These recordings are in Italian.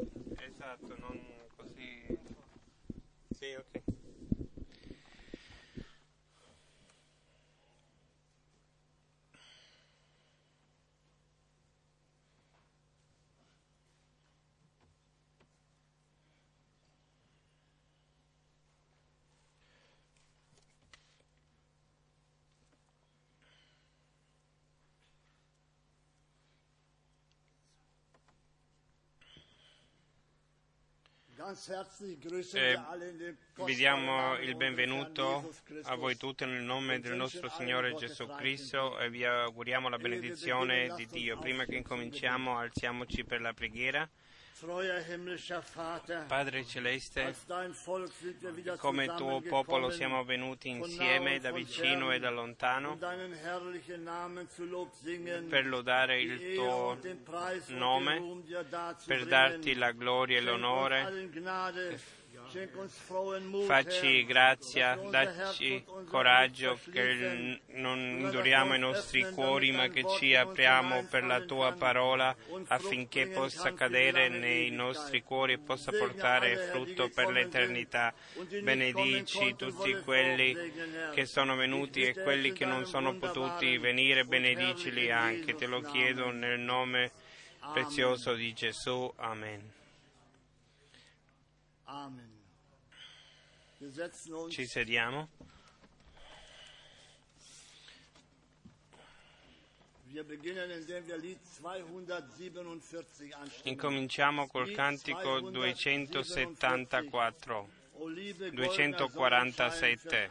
Esatto, non così. Sì, ok. Eh, vi diamo il benvenuto a voi tutti nel nome del nostro Signore Gesù Cristo e vi auguriamo la benedizione di Dio. Prima che incominciamo, alziamoci per la preghiera. Padre Celeste, come tuo popolo siamo venuti insieme da vicino e da lontano per lodare il tuo nome, per darti la gloria e l'onore. Facci grazia, dacci coraggio che non induriamo i nostri cuori ma che ci apriamo per la tua parola affinché possa cadere nei nostri cuori e possa portare frutto per l'eternità. Benedici tutti quelli che sono venuti e quelli che non sono potuti venire, benedicili anche. Te lo chiedo nel nome prezioso di Gesù. Amen. Amen. Ci sediamo. Incominciamo col cantico 274, 247,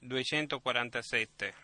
247.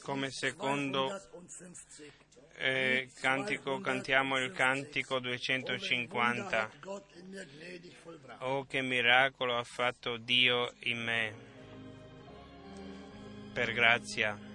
Come secondo eh, cantico cantiamo il cantico 250. Oh, che miracolo ha fatto Dio in me. Per grazia.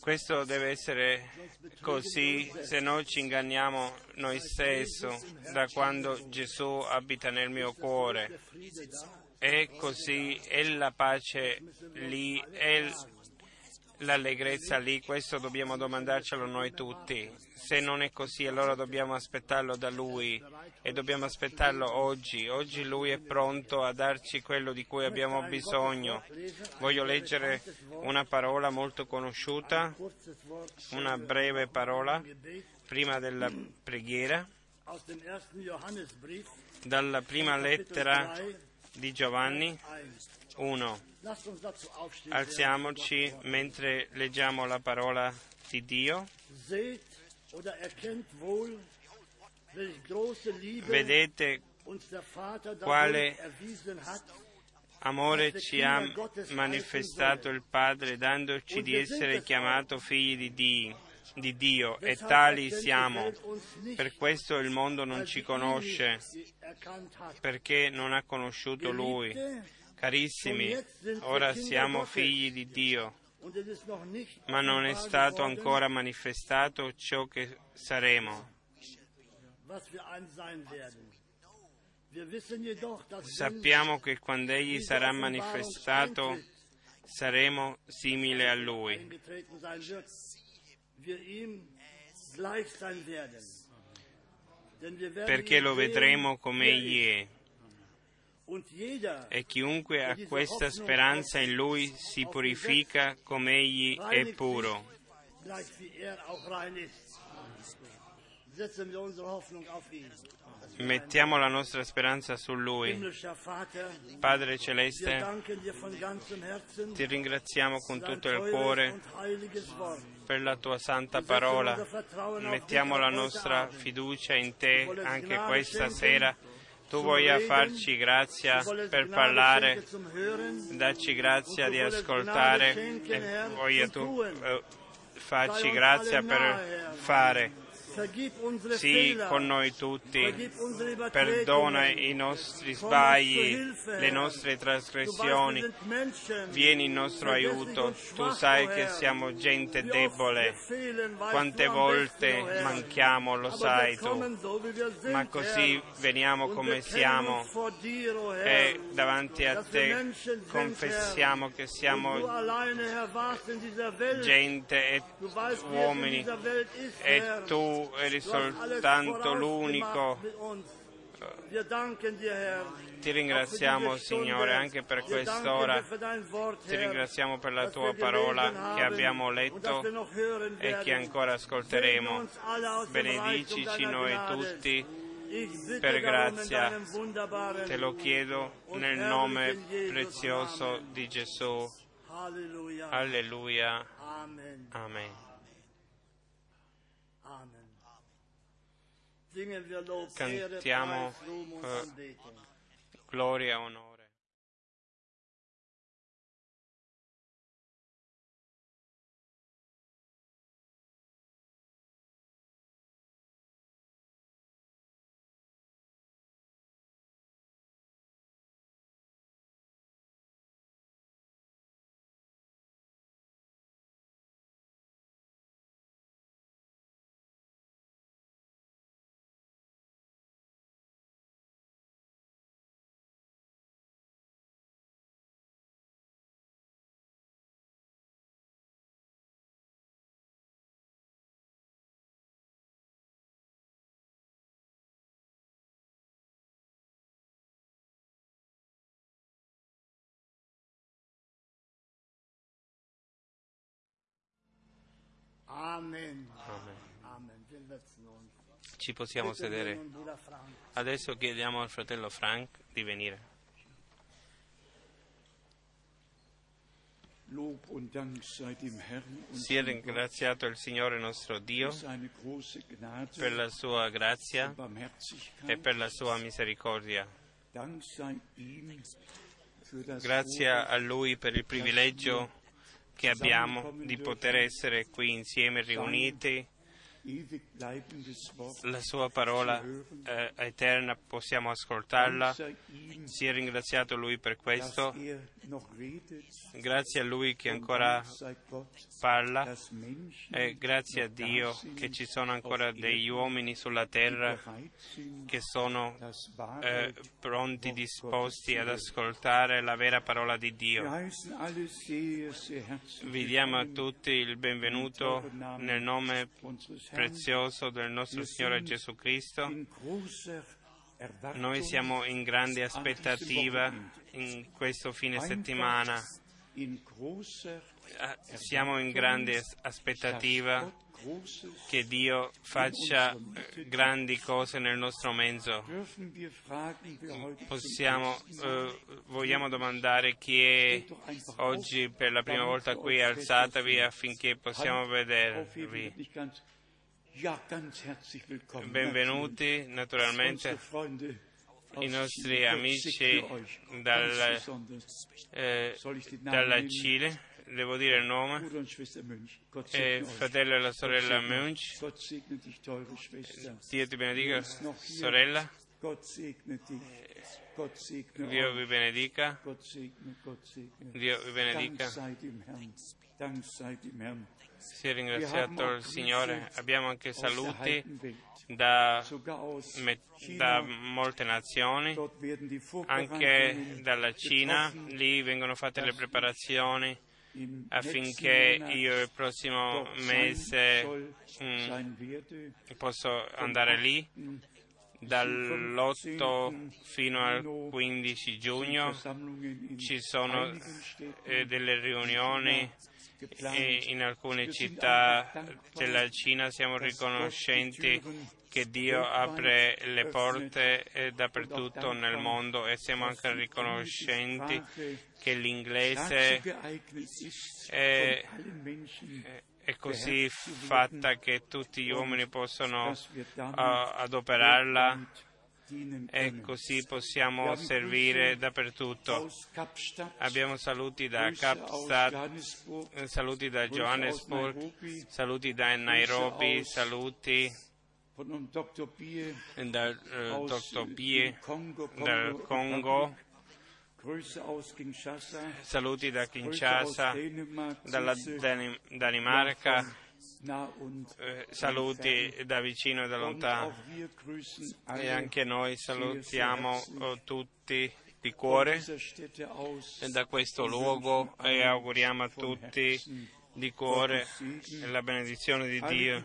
Questo deve essere così, se no ci inganniamo noi stessi da quando Gesù abita nel mio cuore. È così, è la pace lì, è l'allegrezza lì, questo dobbiamo domandarcelo noi tutti. Se non è così, allora dobbiamo aspettarlo da Lui e dobbiamo aspettarlo oggi. Oggi Lui è pronto a darci quello di cui abbiamo bisogno. Voglio leggere una parola molto conosciuta, una breve parola, prima della preghiera, dalla prima lettera di Giovanni 1. Alziamoci mentre leggiamo la parola di Dio. Vedete quale amore ci ha manifestato il Padre dandoci di essere chiamato figli di Dio, di Dio e tali siamo. Per questo il mondo non ci conosce, perché non ha conosciuto Lui. Carissimi, ora siamo figli di Dio, ma non è stato ancora manifestato ciò che saremo. Sappiamo che quando Egli sarà manifestato saremo simili a Lui, perché lo vedremo come Egli è. E chiunque ha questa speranza in Lui si purifica come Egli è puro. Mettiamo la nostra speranza su Lui. Padre Celeste, ti ringraziamo con tutto il cuore per la tua santa parola. Mettiamo la nostra fiducia in te anche questa sera. Tu vuoi farci grazia per parlare, darci grazia di ascoltare. e voglia tu eh, farci grazia per fare. Sii con noi tutti, perdona i nostri sbagli, le nostre trasgressioni, vieni in nostro aiuto. Tu sai che siamo gente debole, quante volte manchiamo, lo sai tu, ma così veniamo come siamo e davanti a te confessiamo che siamo gente e uomini e tu eri soltanto l'unico. Ti ringraziamo, Signore, anche per quest'ora. Ti ringraziamo per la tua parola che abbiamo letto e che ancora ascolteremo. Benedicici noi tutti per grazia. Te lo chiedo nel nome prezioso di Gesù. Alleluia. Amen. Cantiamo uh, gloria e onore. Amen. Amen. Ci possiamo sedere. Adesso chiediamo al fratello Frank di venire. Und Sia ringraziato il Signore nostro Dio per la sua grazia e per la sua misericordia. Grazie a Lui per il privilegio che abbiamo di poter essere qui insieme riuniti la sua parola eh, eterna, possiamo ascoltarla. ihm, Sia ringraziato Lui per questo. er. Grazie a Lui che ancora parla e grazie a Dio che ci sono ancora degli uomini sulla terra che sono eh, pronti, disposti ad ascoltare la vera parola di Dio. Vi diamo a tutti il benvenuto nel nome prezioso del nostro Signore Gesù Cristo. Noi siamo in grande aspettativa in questo fine settimana. Eh, Siamo in grande as- aspettativa che Dio faccia eh, grandi cose nel nostro mezzo. zum Possiamo, eh, vogliamo domandare chi è oggi per la prima volta qui, alzatevi affinché possiamo vedervi. Benvenuti naturalmente i nostri amici dal- eh, dalla? Cile, devo dire il nome, e euch. fratello e la sorella Munch. Schwester. Dio ti benedica, sorella, Dio vi benedica. Dio vi benedica. Sia ringraziato il Signore. Abbiamo anche saluti da, da molte nazioni, anche dalla Cina. Lì vengono fatte le preparazioni affinché io il prossimo mese soll, mm, posso andare lì dall'8 fino al 15 giugno. Ci sono eh, delle riunioni. E in alcune città della Cina siamo riconoscenti che Dio apre le porte eh, dappertutto nel mondo e siamo anche riconoscenti che l'inglese è, è così fatta che tutti gli uomini possono ah, adoperarla e così possiamo servire dappertutto. Abbiamo saluti da Kapstadt, eh, saluti da Johannesburg, saluti da Nairobi, saluti dal eh, Dr. Bie dal Congo, saluti da Kinshasa, dalla Dani- Danimarca, eh, saluti da vicino e da lontano. E anche noi salutiamo eh, tutti di cuore da questo luogo e auguriamo a tutti di cuore la benedizione di Dio.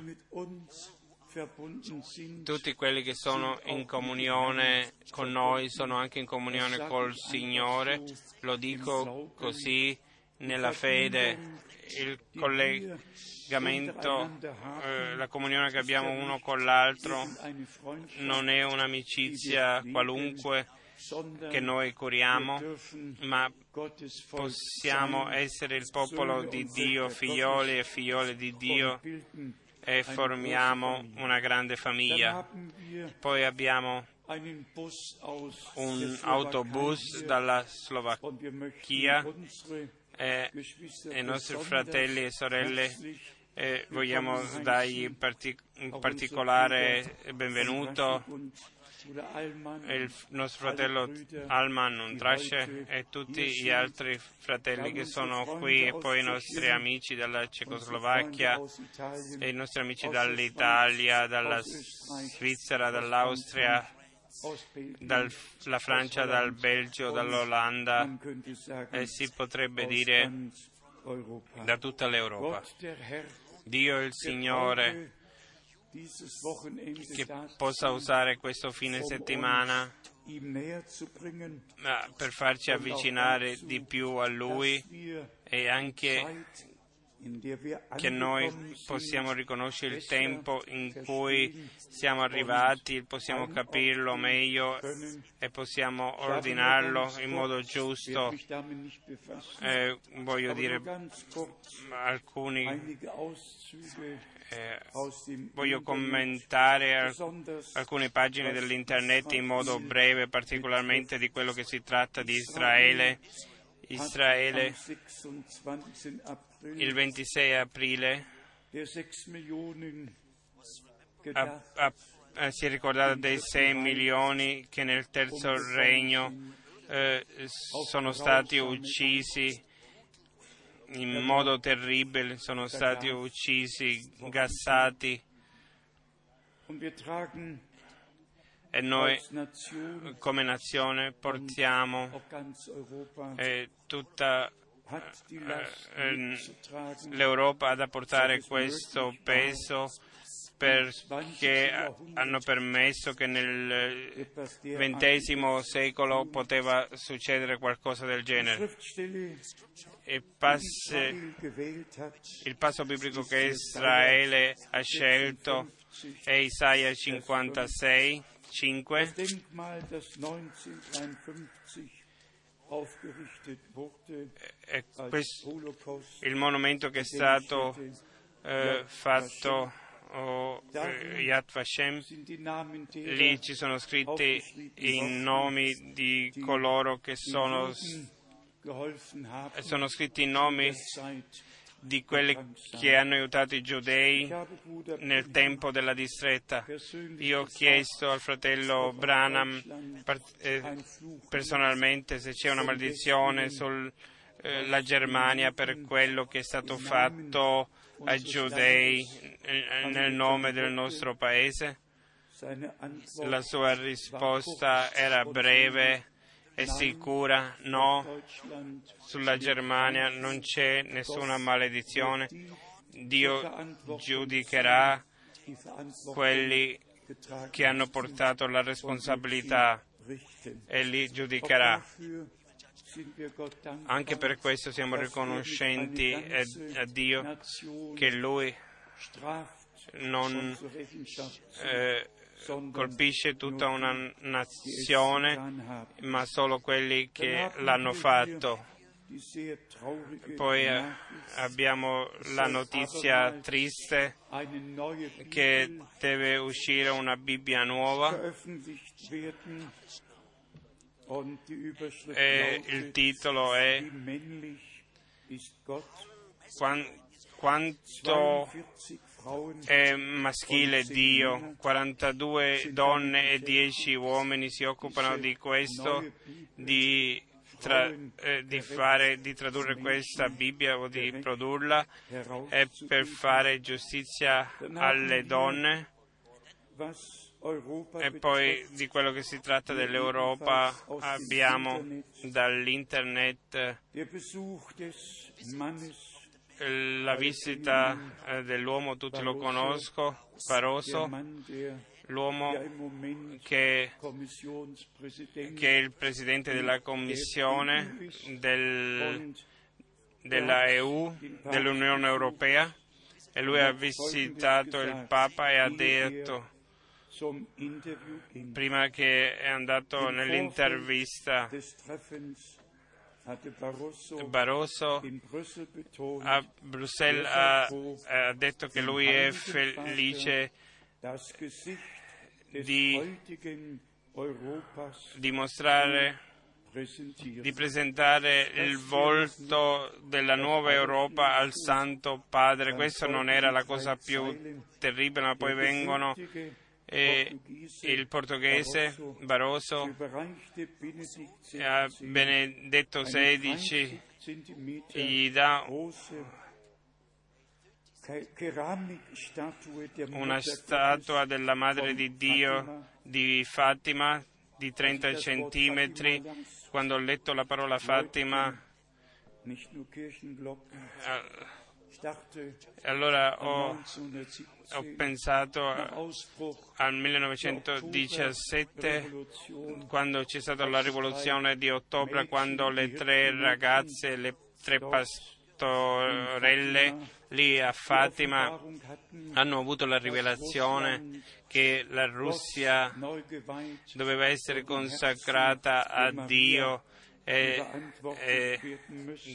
Tutti quelli che sono in comunione con noi sono anche in comunione col Signore, lo dico così nella fede. Il collegamento, eh, la comunione che abbiamo uno con l'altro non è un'amicizia qualunque che noi curiamo, ma possiamo essere il popolo di Dio, figlioli e figliole di Dio e formiamo una grande famiglia. Poi abbiamo un autobus dalla Slovacchia e i nostri fratelli e sorelle e vogliamo dargli partic- un particolare benvenuto. Il nostro fratello Alman Undrasce e tutti gli altri fratelli che sono qui e poi i nostri amici dalla Cecoslovacchia e i nostri amici dall'Italia, dalla Svizzera, dall'Austria, dalla Francia, dal Belgio, dall'Olanda e si potrebbe dire da tutta l'Europa. Dio il Signore che possa usare questo fine settimana ah, per farci avvicinare di più a Lui e anche che noi possiamo riconoscere il tempo in cui siamo arrivati, possiamo capirlo meglio e possiamo ordinarlo in modo giusto. Eh, voglio dire alcuni eh, voglio commentare al- alcune pagine dell'internet in modo breve, particolarmente di quello che si tratta di Israele. Israele il 26 aprile. Ha- ha- eh, si è ricordato dei 6 milioni che nel terzo regno eh, sono stati uccisi in modo terribile, sono stati uccisi, gassati. E noi come nazione portiamo eh, tutta eh, mitzutragen. l'Europa ad apportare questo peso perché hanno permesso che nel XX secolo poteva succedere qualcosa del genere. Hat, il passo biblico che Israele ha scelto è Isaia 56, 5. Il monumento che è stato eh, fatto oh, eh, Yad Vashem. derer, Lì ci sono scritti i nomi di coloro che sono, sono scritti i nomi. Di quelli che hanno aiutato i giudei nel tempo della distretta. Io ho chiesto al fratello Branham eh, personalmente se c'è una maledizione sulla Germania per quello che è stato fatto ai giudei eh, nel nome del nostro paese. La sua risposta era breve e sicura, no, sulla Germania non c'è nessuna maledizione. Dio giudicherà quelli che hanno portato la responsabilità e li giudicherà. Anche per questo siamo riconoscenti a Dio che Lui non eh, colpisce tutta una nazione, ma solo quelli che l'hanno fatto. Poi eh, abbiamo la notizia triste che deve uscire una Bibbia nuova e il titolo è quanto 42 Frauen è maschile Dio, 42 donne e 10 uomini si occupano di questo, di, tra- eh, di fare, di tradurre questa Bibbia o di produrla. E per fare giustizia alle donne. E poi di quello che si tratta dell'Europa abbiamo dall'internet la visita eh, dell'uomo, tutti lo conosco, der Barroso, l'uomo Moment che, che è il presidente della commissione del- della EU, dell'Unione Europea, e lui ha visitato il Papa e ha detto, prima che è andato nell'intervista, Barroso betont, a Bruxelles ha, ha detto che lui è felice di- dimostrare di presentare il volto della nuova Europa al Santo Padre. Questa non era la cosa più terribile, ma poi vengono e il portoghese Barroso a Benedetto XVI gli dà una statua della Madre di Dio di Fatima di 30 centimetri. Quando ho letto la parola Fatima, allora ho, ho 1917, pensato al der 1917 Oktoberrevolution, quando c'è stata la rivoluzione di ottobre, quando le tre ragazze, le tre pastorelle lì a Fatima hanno avuto la rivelazione che la Russia doveva essere consacrata a Dio e, e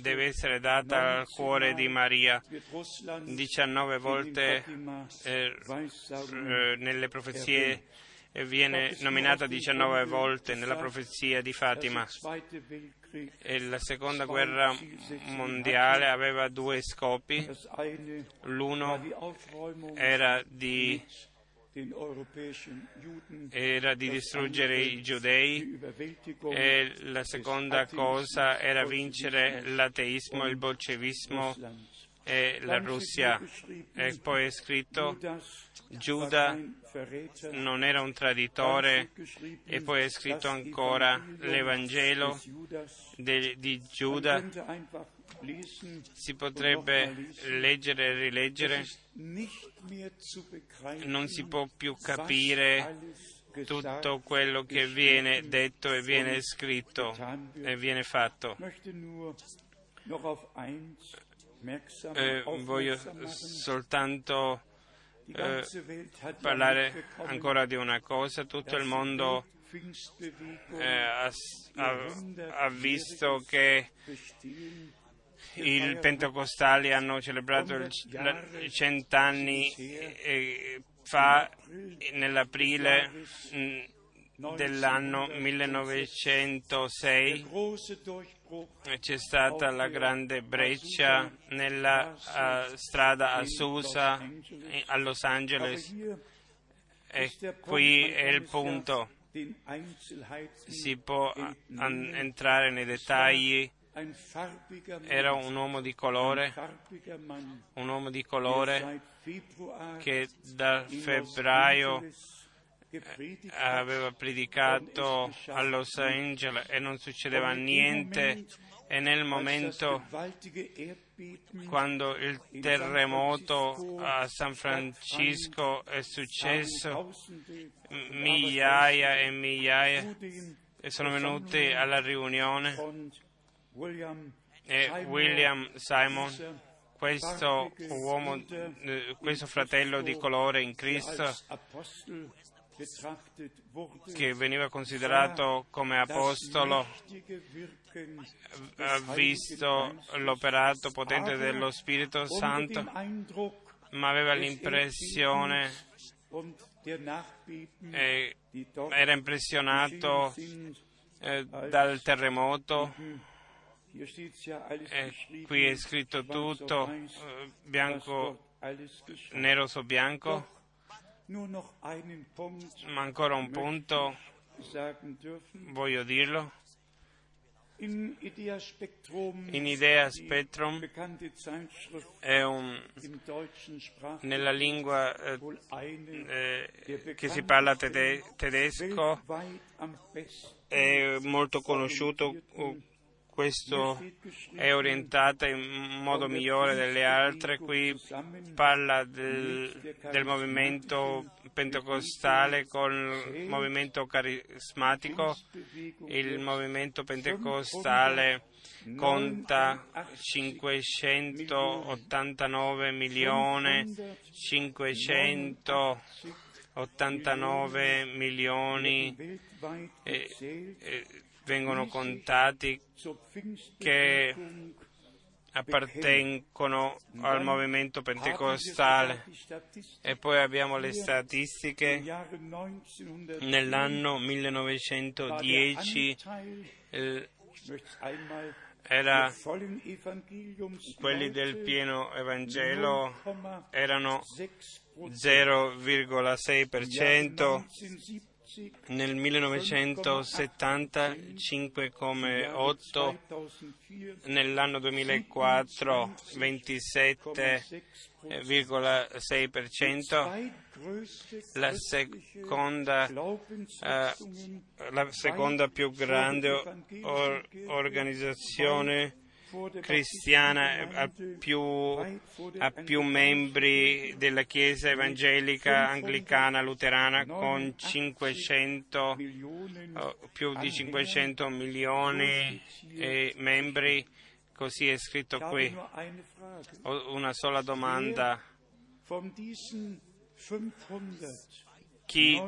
deve essere data al cuore di Maria. wird Russland 19 volte eh, eh, nelle profezie e viene nominata 19 volte nella profezia di Fatima. E la seconda guerra mondiale aveva due scopi. L'uno era di era di distruggere i giudei e la seconda cosa era vincere l'ateismo, il bolscevismo Russlands. e la Russia. E poi è scritto Giuda non era un traditore e poi è scritto ancora l'Evangelo di Giuda. Si potrebbe leggere e rileggere, non si può più capire tutto quello che viene detto e viene scritto e viene fatto. Eh, voglio soltanto ja parlare ancora di una cosa. Tutto il mondo eh, ha, ha- visto che i pentecostali hanno celebrato i cent'anni eh, fa, nell'aprile mm, dell'anno 1906. der große Durchbruch C'è stata la grande breccia nella eh, strada a Susa eh, a Los Angeles e qui è il punto. Si può an- entrare nei dettagli. Era un uomo di colore, un uomo di colore che da febbraio gepredigt hat. aveva predicato a Los Angeles e non succedeva niente e nel momento quando il terremoto a San Francisco è successo, migliaia e migliaia sono venuti alla riunione und William e Simon, William Simon, dieser questo uomo, eh, questo fratello di colore in Cristo, che veniva considerato come apostolo, ha visto l'operato potente dello Spirito Santo, ma aveva l'impressione, eh, era impressionato eh, dal terremoto. E geschrieben, qui è scritto tutto, eh, bianco, nero su bianco, ma ancora un punto, voglio dirlo, In Idea Spectrum, è un, nella lingua eh, eh, che si parla tede- tedesco, è molto conosciuto, questo è orientata in modo migliore delle altre, qui parla del, del movimento pentecostale con il movimento carismatico, il movimento pentecostale conta 589 milioni 589 milioni weltweit eh, eh, vengono contati che appartengono al movimento pentecostale. E poi abbiamo le statistiche. Nell'anno 1910 eh, era quelli del pieno Evangelo erano 0,6%, nel 1970 5,8%, nell'anno 2004 27,6%, la seconda, eh, la seconda più grande or- organizzazione cristiana ha più, ha più membri della Chiesa evangelica anglicana luterana con 500, oh, più di 500 milioni di membri, così è scritto qui. Ho una sola domanda. Chi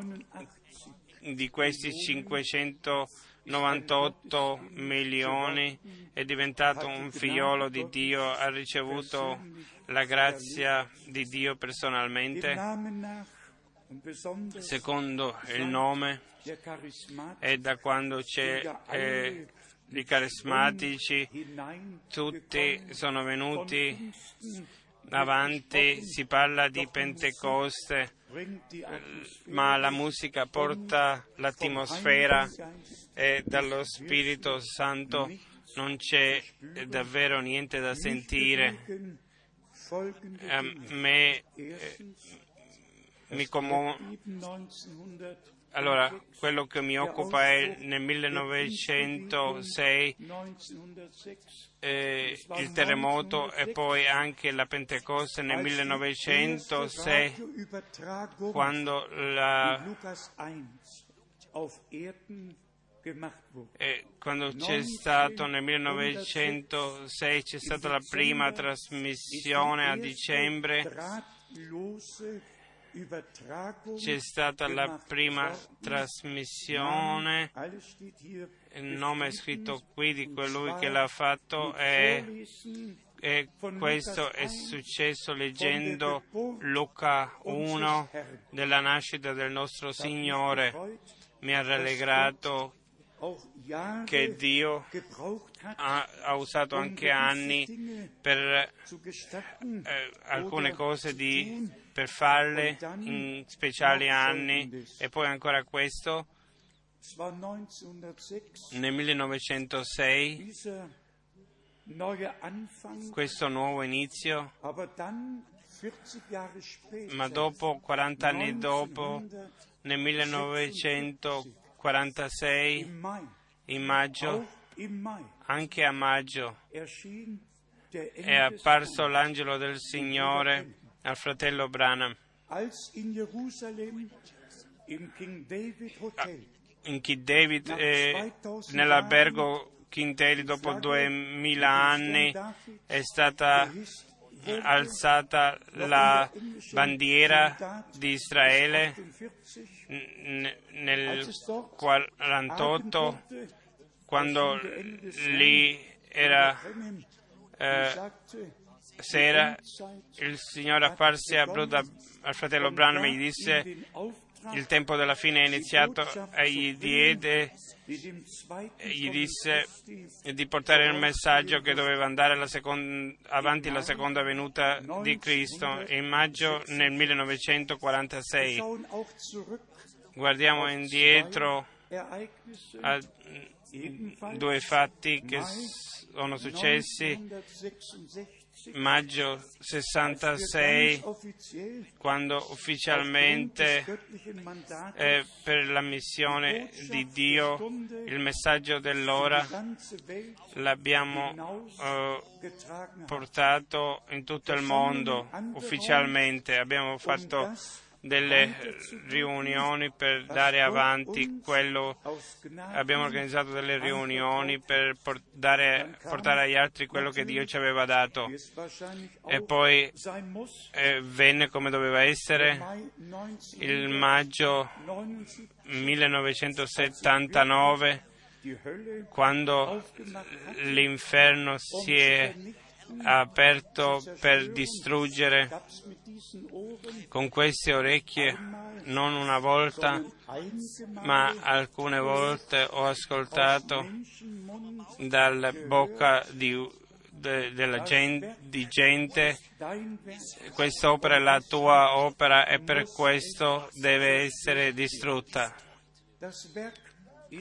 di questi 598 milioni è diventato un figliolo di Dio, ha ricevuto la grazia di Dio personalmente, secondo il nome, e da quando c'è eh, i carismatici, tutti sono venuti avanti si parla di Pentecoste, ma la musica porta l'atmosfera e dallo Spirito Santo non c'è davvero niente da sentire. A me eh, mi commuove. Allora, quello che mi occupa è nel 1906 eh, il terremoto e poi anche la Pentecoste nel 1906 quando la eh, quando c'è stato nel 1906 c'è stata la prima trasmissione a dicembre c'è stata la prima trasmissione, il nome è scritto qui di colui che l'ha fatto. e, e questo è successo leggendo Luca 1 della nascita del nostro Signore. Mi ha rallegrato che Dio ha, ha, usato anche anni per eh, alcune cose di, per farle in speciali anni e poi ancora questo. Nel 1906 questo nuovo inizio. Ma dopo 40 anni dopo nel 1946 in maggio anche a maggio è apparso l'angelo del Signore al fratello Branham. In King David eh, nell'albergo King David dopo duemila anni è stata alzata la bandiera di Israele nel 48 quando lì era eh, sera il Signore apparse a Bruda, al fratello Branham e gli disse il tempo della fine è iniziato e gli diede gli disse di portare il messaggio che doveva andare la seconda, avanti la seconda venuta di Cristo in maggio nel 1946. Guardiamo indietro a due fatti che sono successi maggio 66 quando ufficialmente eh, per la missione di Dio il messaggio dell'ora l'abbiamo eh, portato in tutto il mondo ufficialmente. Abbiamo fatto delle riunioni per dare avanti quello, abbiamo organizzato delle riunioni per portare, portare agli altri quello che Dio ci aveva dato. E poi eh, venne come doveva essere il maggio 1979 quando l'inferno si è aperto per distruggere con queste orecchie non una volta, ma alcune volte ho ascoltato dalla bocca di, de, della gente, di gente quest'opera è la tua opera e per questo deve essere distrutta.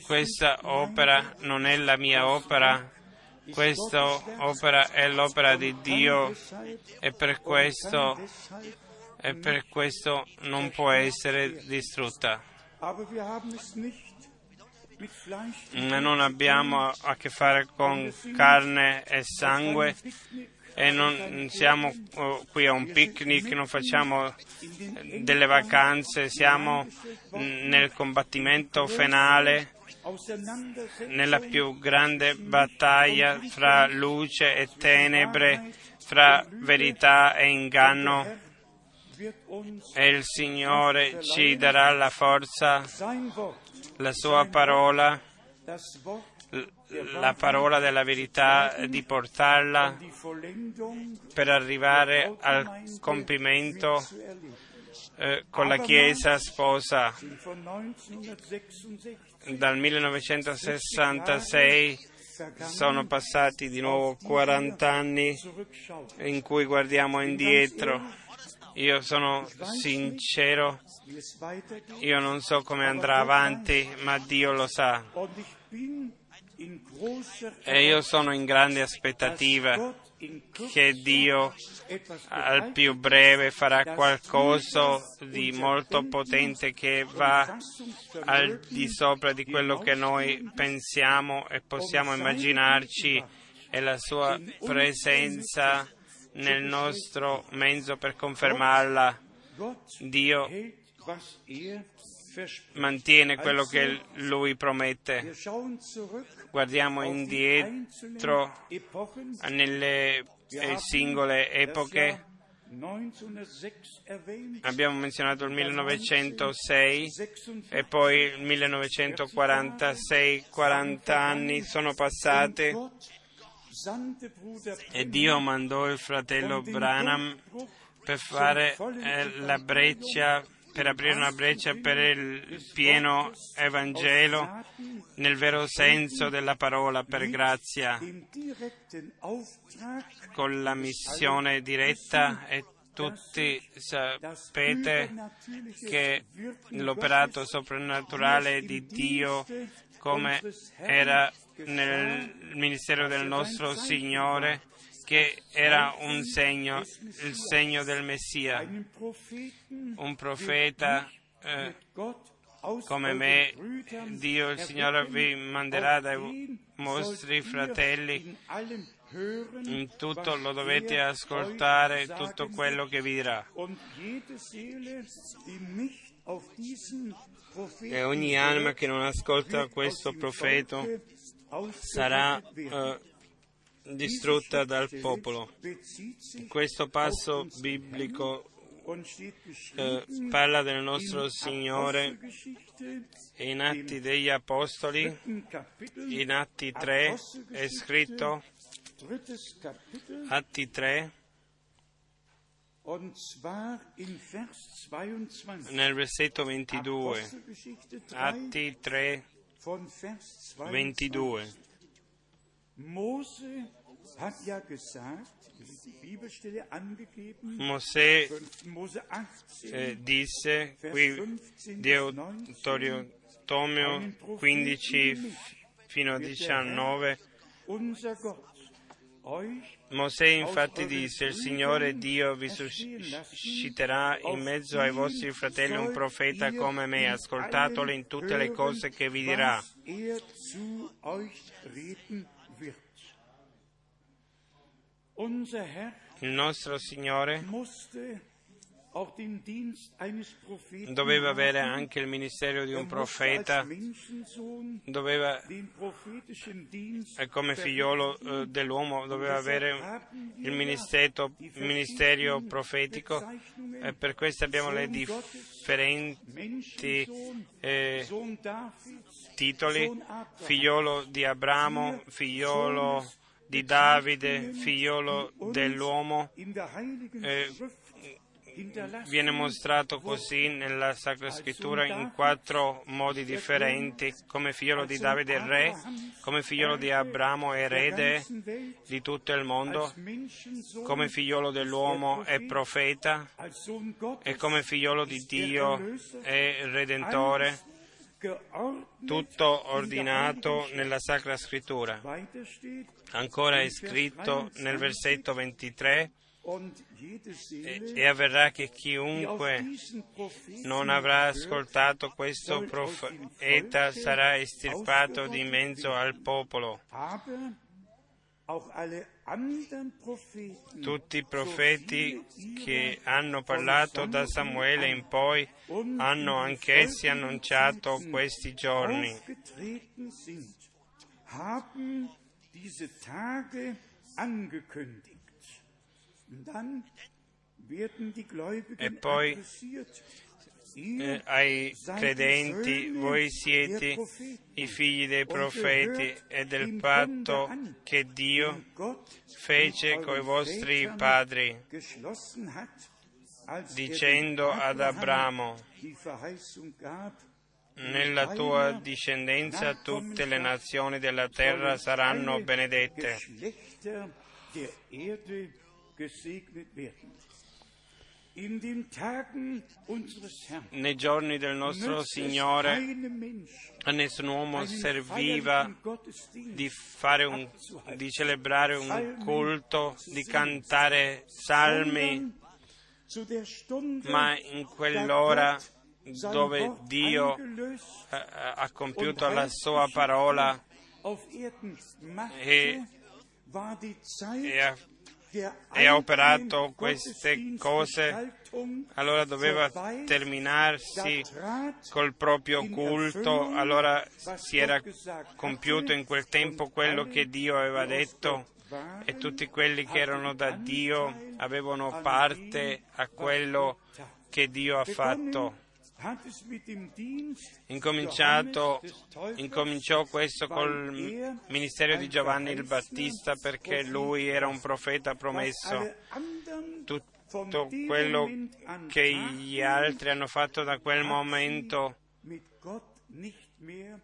Questa opera non è la mia opera, questa opera è l'opera di Dio e per questo, e per questo non può essere distrutta. Non abbiamo a che fare con carne e sangue e non siamo oh, qui a un picnic, non facciamo delle vacanze, siamo nel combattimento finale nella più grande battaglia fra luce e tenebre, fra verità e inganno. E il Signore ci darà la forza, la sua parola, la parola della verità, di portarla per arrivare al compimento eh, con la Chiesa sposa dal 1966 sono passati di nuovo 40 anni in cui guardiamo indietro. Io sono sincero, io non so come andrà avanti, ma Dio lo sa. E io sono in grande aspettativa che Dio al più breve farà qualcosa di molto potente che va al di sopra di quello che noi pensiamo e possiamo immaginarci e la sua presenza nel nostro mezzo per confermarla. Dio mantiene quello che lui promette. Guardiamo indietro nelle eh, singole epoche. Abbiamo menzionato il 1906 e poi il 1946, 40 anni sono passati e Dio mandò il fratello Branham per fare eh, la breccia per aprire una breccia per il pieno Evangelo nel vero senso della parola per grazia, con la missione diretta e tutti sapete che l'operato soprannaturale di Dio come era nel ministero del nostro Signore che era un segno, il segno del Messia, un profeta eh, come me, Dio il Signore vi manderà dai vostri fratelli, in tutto lo dovete ascoltare, tutto quello che vi dirà. E ogni anima che non ascolta questo profeta sarà eh, distrutta dal popolo. Questo passo biblico eh, parla del nostro Signore in Atti degli Apostoli, in Atti 3 è scritto, Atti 3, nel versetto 22, Atti 3, 22. Mosè eh, disse qui Deuteronomio 15 fino a 19 Mosè infatti disse, il Signore Dio vi susciterà in mezzo ai vostri fratelli un profeta come me, ascoltatelo in tutte le cose che vi dirà. Il nostro Signore doveva avere anche il ministero di un profeta, doveva, come figliolo eh, dell'uomo, doveva avere il ministero, il ministero profetico. E per questo abbiamo le differenti eh, titoli, figliolo di Abramo, figliolo di Davide, figliolo dell'uomo, eh, viene mostrato così nella Sacra Scrittura in quattro modi differenti, come figliolo di Davide re, come figliolo di Abramo erede di tutto il mondo, come figliolo dell'uomo e profeta e come figliolo di Dio e redentore tutto ordinato nella Sacra Scrittura. Ancora è scritto nel versetto 23 e, avverrà che chiunque non avrà ascoltato questo profeta sarà estirpato di mezzo al popolo. Tutti i profeti che hanno parlato da Samuele in poi hanno anch'essi annunciato questi giorni. E poi eh, ai credenti, voi siete i figli dei profeti e del patto che Dio fece con i vostri padri, dicendo ad Abramo, nella tua discendenza tutte le nazioni della terra saranno benedette. Nei giorni del nostro Signore a nessun uomo serviva di, fare un, di celebrare un culto, di cantare salmi, ma in quell'ora dove Dio eingelöst eh, ha compiuto la sua parola e, e ha, e ha operato queste cose, allora doveva terminarsi col proprio culto, allora si era compiuto in quel tempo quello che Dio aveva detto e tutti quelli che erano da Dio avevano an parte a quello che Dio ha fatto. Incominciò questo col er ministero di Giovanni il Battista perché lui era un profeta promesso. Tutto quello che gli altri hanno fatto da quel momento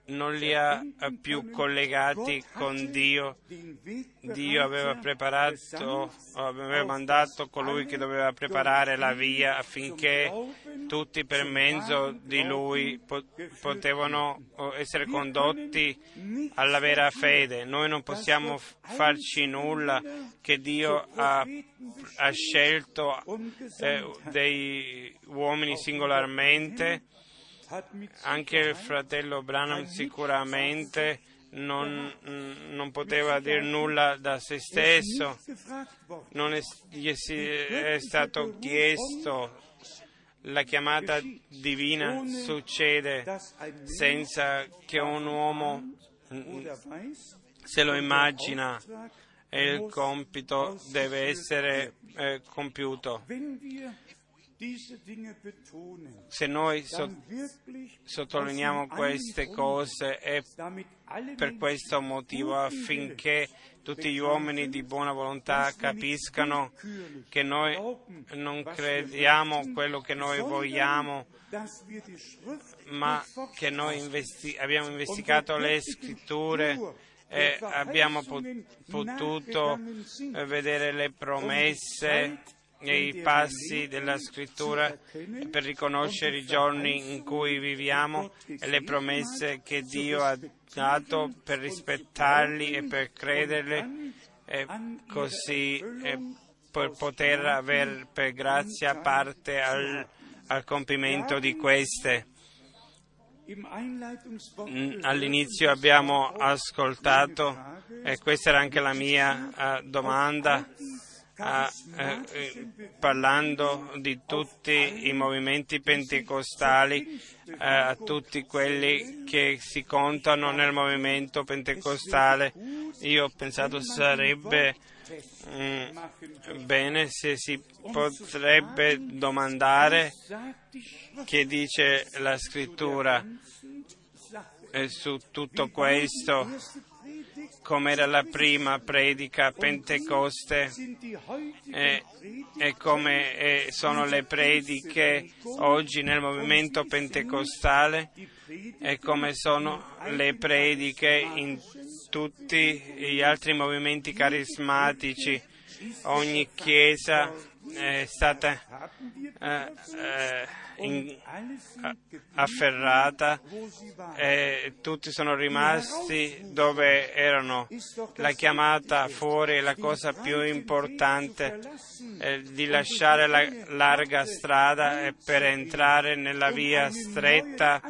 non li ha verbinden più collegati con Dio. Dio aveva preparato, aveva mandato colui che doveva preparare la via affinché tutti per mezzo di lui potevano essere condotti alla vera fede. Noi non possiamo farci nulla che Dio ha, ha scelto eh, dei uomini singolarmente. Anche il fratello Branham sicuramente non, non poteva dire nulla da se stesso, non è, gli è stato chiesto, la chiamata divina succede senza che un uomo mm, se lo immagina e il compito deve essere eh, compiuto. Se noi so- sottolineiamo queste cose è per questo motivo affinché tutti gli uomini di buona volontà capiscano che noi non crediamo quello che noi vogliamo, ma che noi investi- abbiamo investigato le scritture e abbiamo po- potuto vedere le promesse e i passi della scrittura per riconoscere i giorni in cui viviamo e le promesse che Dio ha dato per rispettarli e per crederle e così e per poter avere per grazia parte al, al compimento di queste. Mm, All'inizio abbiamo ascoltato, e questa era anche la mia eh, domanda, ah, eh, eh, parlando di tutti i movimenti pentecostali, eh, a tutti quelli che si contano nel movimento pentecostale. Io ho pensato sarebbe mm, bene se si potrebbe domandare che dice la scrittura eh, su tutto questo, com'era la prima predica Pentecoste e, e come eh, sono le prediche oggi nel movimento pentecostale e come sono le prediche in tutti gli altri movimenti carismatici. Ogni chiesa è stata eh, eh, in- afferrata e tutti sono rimasti dove erano. La chiamata fuori è la cosa più importante, eh, di lasciare la larga strada per entrare nella via stretta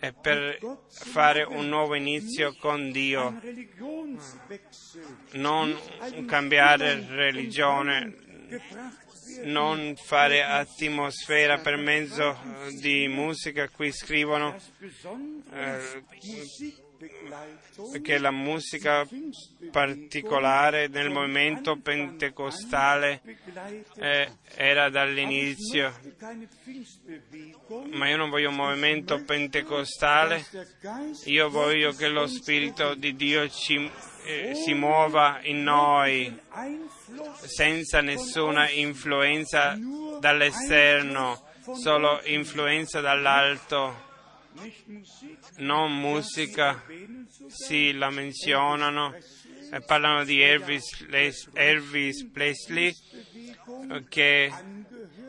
e per fare un nuovo inizio con Dio, non cambiare religione, non fare atmosfera per mezzo eh, di musica. Qui scrivono eh, che la musica particolare nel movimento pentecostale eh, era dall'inizio, ma io non voglio un movimento pentecostale, io voglio che lo Spirito di Dio ci, eh, si muova in noi senza nessuna influenza dall'esterno, solo influenza dall'alto. non musica, sì, la menzionano, e parlano di Elvis, Elvis Presley che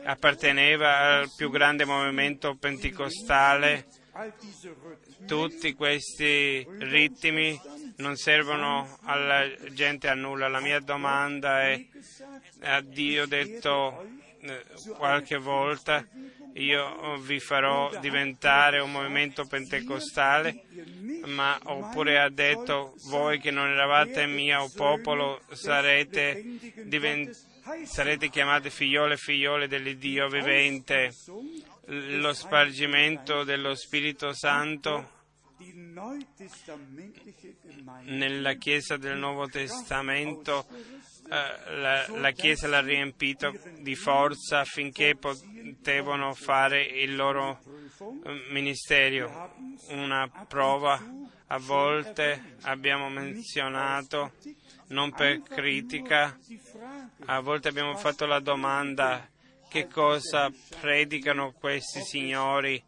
apparteneva al più grande movimento pentecostale. Tutti questi ritmi non servono alla gente a nulla. La mia domanda è a Dio detto eh, qualche volta io vi farò diventare un movimento pentecostale, ma oppure ha detto voi che non eravate mio popolo sarete, divent- sarete chiamate figliole e figliole dell'Iddio vivente. Lo spargimento dello Spirito Santo nella Chiesa del Nuovo Testamento eh, la, la, Chiesa l'ha riempito di forza affinché potevano fare il loro eh, ministero. Una prova a volte abbiamo menzionato, non per critica, a volte abbiamo fatto la domanda che cosa predicano questi signori,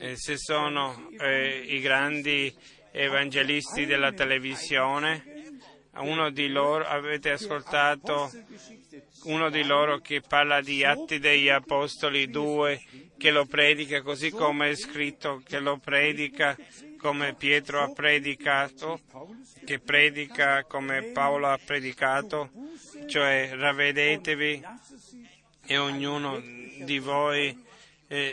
eh, se sono eh, i grandi evangelisti della televisione. Uno di loro, avete ascoltato uno di loro che parla di Atti degli Apostoli 2, che lo predica così come è scritto, che lo predica come Pietro ha predicato, che predica come Paolo ha predicato, cioè ravvedetevi e ognuno di voi eh,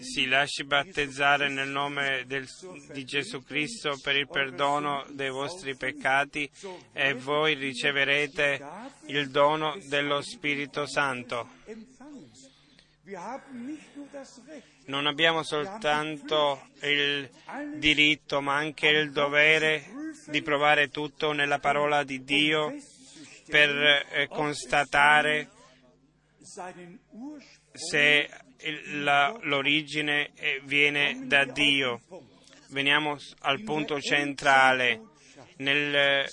si lasci battezzare nel nome del, di Gesù Cristo per il perdono dei vostri peccati e voi riceverete il dono dello Spirito Santo. Non abbiamo soltanto il diritto, ma anche il dovere di provare tutto nella parola di Dio per eh, constatare se la, l'origine viene da Dio. Veniamo al punto centrale. Nel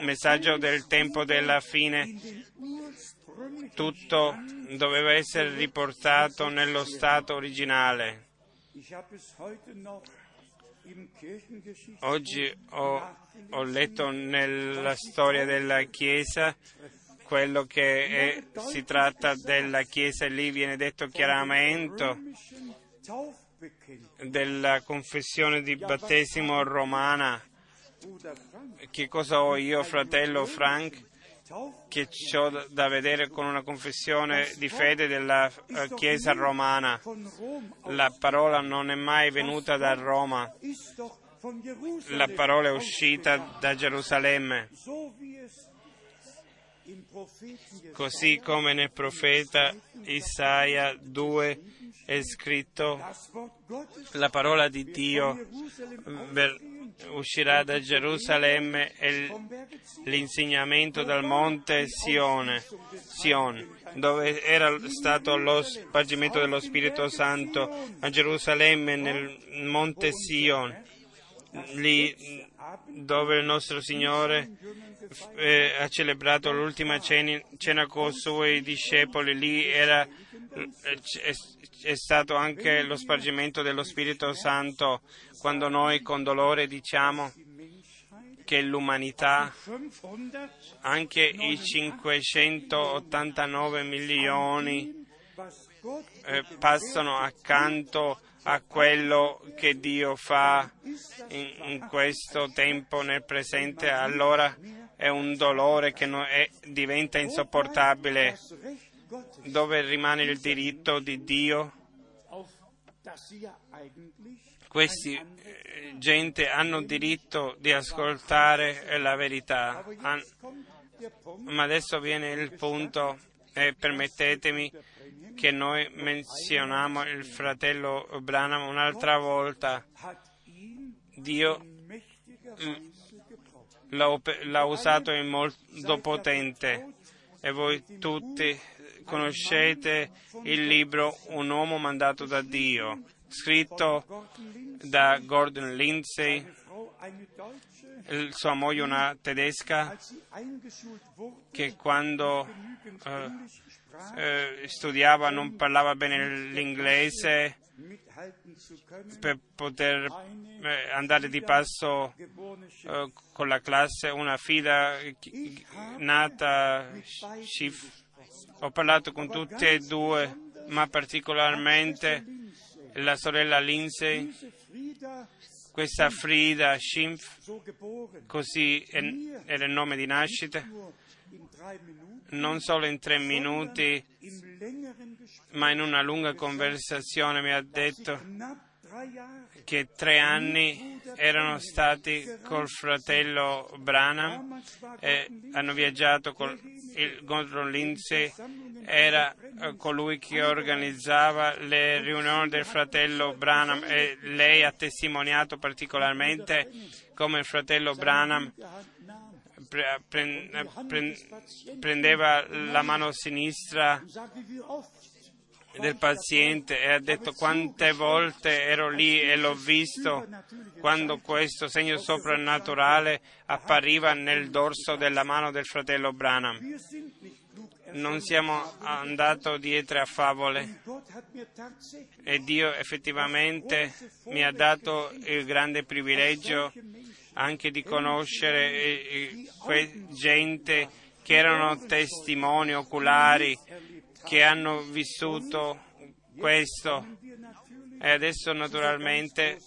messaggio del tempo della fine tutto doveva essere riportato nello stato originale. Oggi ho, ho letto nella storia della Chiesa quello che è, si tratta della Chiesa, lì viene detto chiaramente della confessione di battesimo romana. Che cosa ho io, fratello Frank? Che ho da vedere con una confessione di fede della eh, Chiesa romana. La parola non è mai venuta da Roma, la parola è uscita da Gerusalemme Così come nel profeta Isaia 2 è scritto, la parola di Dio uscirà da Gerusalemme e l'insegnamento dal monte Sione, Sion, dove era stato lo spargimento dello Spirito Santo a Gerusalemme nel monte Sion, lì dove il nostro Signore eh, ha celebrato l'ultima cena, cena con i suoi discepoli, lì era, è, è stato anche lo spargimento dello Spirito Santo quando noi con dolore diciamo che l'umanità, anche i 589 milioni, eh, passano accanto a quello che Dio fa in, in questo tempo, nel presente, allora è un dolore che è, diventa insopportabile, dove rimane il diritto di Dio. Questi eh, gente hanno diritto di ascoltare la verità, ma adesso viene il punto e permettetemi che noi menzioniamo il fratello Branham un'altra volta. Dio l'ha, l'ha usato in modo potente e voi tutti conoscete il libro Un uomo mandato da Dio. scritto da Gordon Lindsay, sua moglie una tedesca, che quando eh, eh, studiava non parlava bene l'inglese per poter eh, andare di passo eh, con la classe, una figlia nata Schiff. Ho parlato con tutte e due, ma particolarmente la sorella Lindsay, questa Frida Schimpf, così era il nome di nascita, non solo in tre minuti, ma in una lunga conversazione mi ha detto che tre anni erano stati col fratello Branham e hanno viaggiato con il Gordon Lindsay, era eh, colui che organizzava le riunioni del fratello Branham e lei ha testimoniato particolarmente come il fratello Branham pre- pre- pre- prendeva la mano sinistra del paziente e ha detto quante volte ero lì e l'ho visto quando questo segno soprannaturale appariva nel dorso della mano del fratello Branham. Non siamo andati dietro a favole e Dio effettivamente mi ha dato il grande privilegio anche di conoscere eh, eh, gente che erano testimoni oculari che hanno vissuto questo. E adesso naturalmente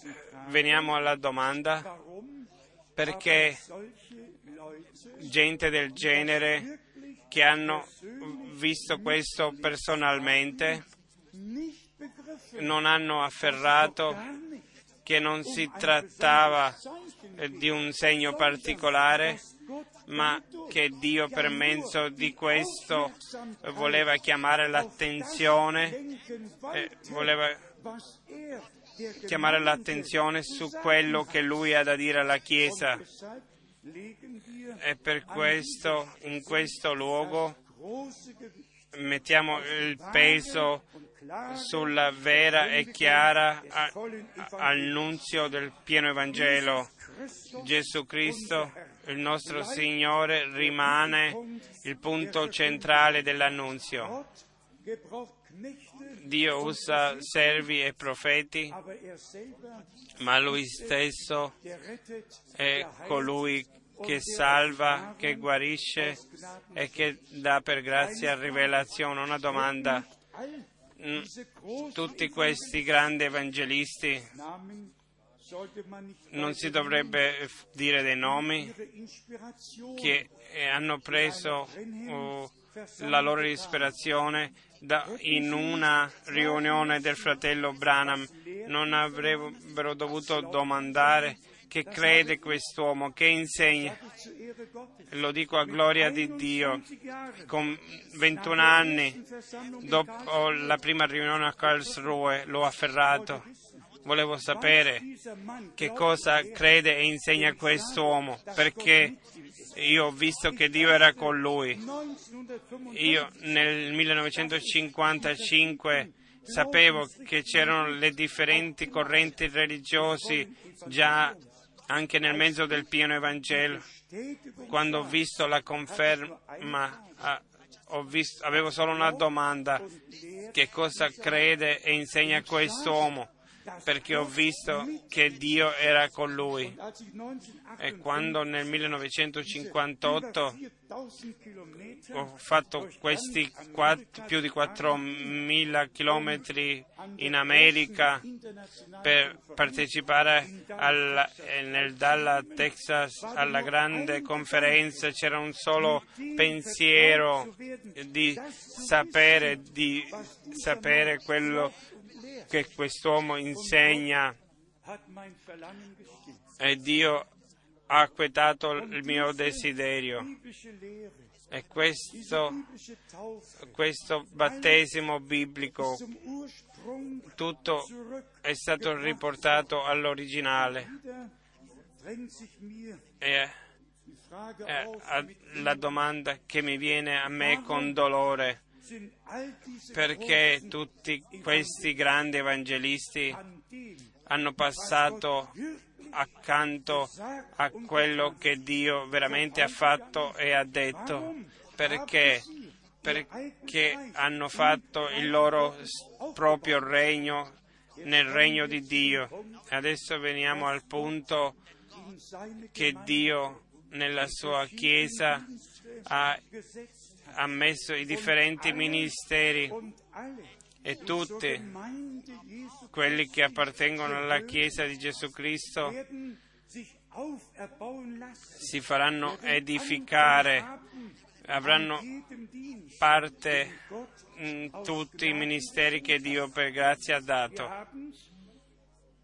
veniamo alla domanda perché gente del genere che hanno visto questo personalmente non hanno afferrato che non si trattava di un segno particolare, ma che Dio per mezzo di questo voleva chiamare l'attenzione, eh, voleva chiamare l'attenzione su quello che Lui ha da dire alla Chiesa. E per questo in questo luogo mettiamo il peso sulla vera e chiara annunzio del pieno Evangelo. Gesù Cristo, il nostro Signore, rimane il punto centrale dell'annunzio. Dio usa servi e profeti, ma Lui stesso è colui che salva, che guarisce e che dà per grazia rivelazione. Una domanda. Mm, Tutti questi grandi evangelisti non si dovrebbe eh, dire dei nomi che eh, hanno preso oh, la loro ispirazione da- in una riunione del fratello Branham. Non avrebbero dovuto domandare che crede quest'uomo, che insegna. Lo dico a gloria di Dio. Con 21 anni, dopo la prima riunione a Karlsruhe, l'ho afferrato. Volevo sapere che cosa crede e insegna quest'uomo, perché io ho visto che Dio era con lui. Io nel 1955 sapevo che c'erano le differenti correnti religiosi già anche nel mezzo del pieno Evangelo. Quando ho visto la conferma, ah, ho visto- avevo solo una domanda, che cosa crede e insegna quest'uomo? Perché ho visto che Dio era con lui. E quando nel 1958 ho fatto questi quatt- più di 4.000 chilometri in America per partecipare alla- eh, nel Dallas, Texas, alla grande conferenza, c'era un solo pensiero di sapere, di sapere quello che quest'uomo insegna e Dio ha acquetato il mio desiderio. E questo, questo battesimo biblico, tutto è stato riportato all'originale. E, la domanda che mi viene a me con dolore perché tutti questi grandi evangelisti hanno passato accanto a quello che Dio veramente ha fatto e ha detto. Perché? Perché hanno fatto il loro proprio regno nel regno di Dio. Adesso veniamo al punto che Dio nella sua Chiesa ha. Ha messo i differenti ministeri e tutti quelli che appartengono alla Chiesa di Gesù Cristo si faranno edificare, avranno parte in tutti i ministeri che Dio per grazia ha dato. haben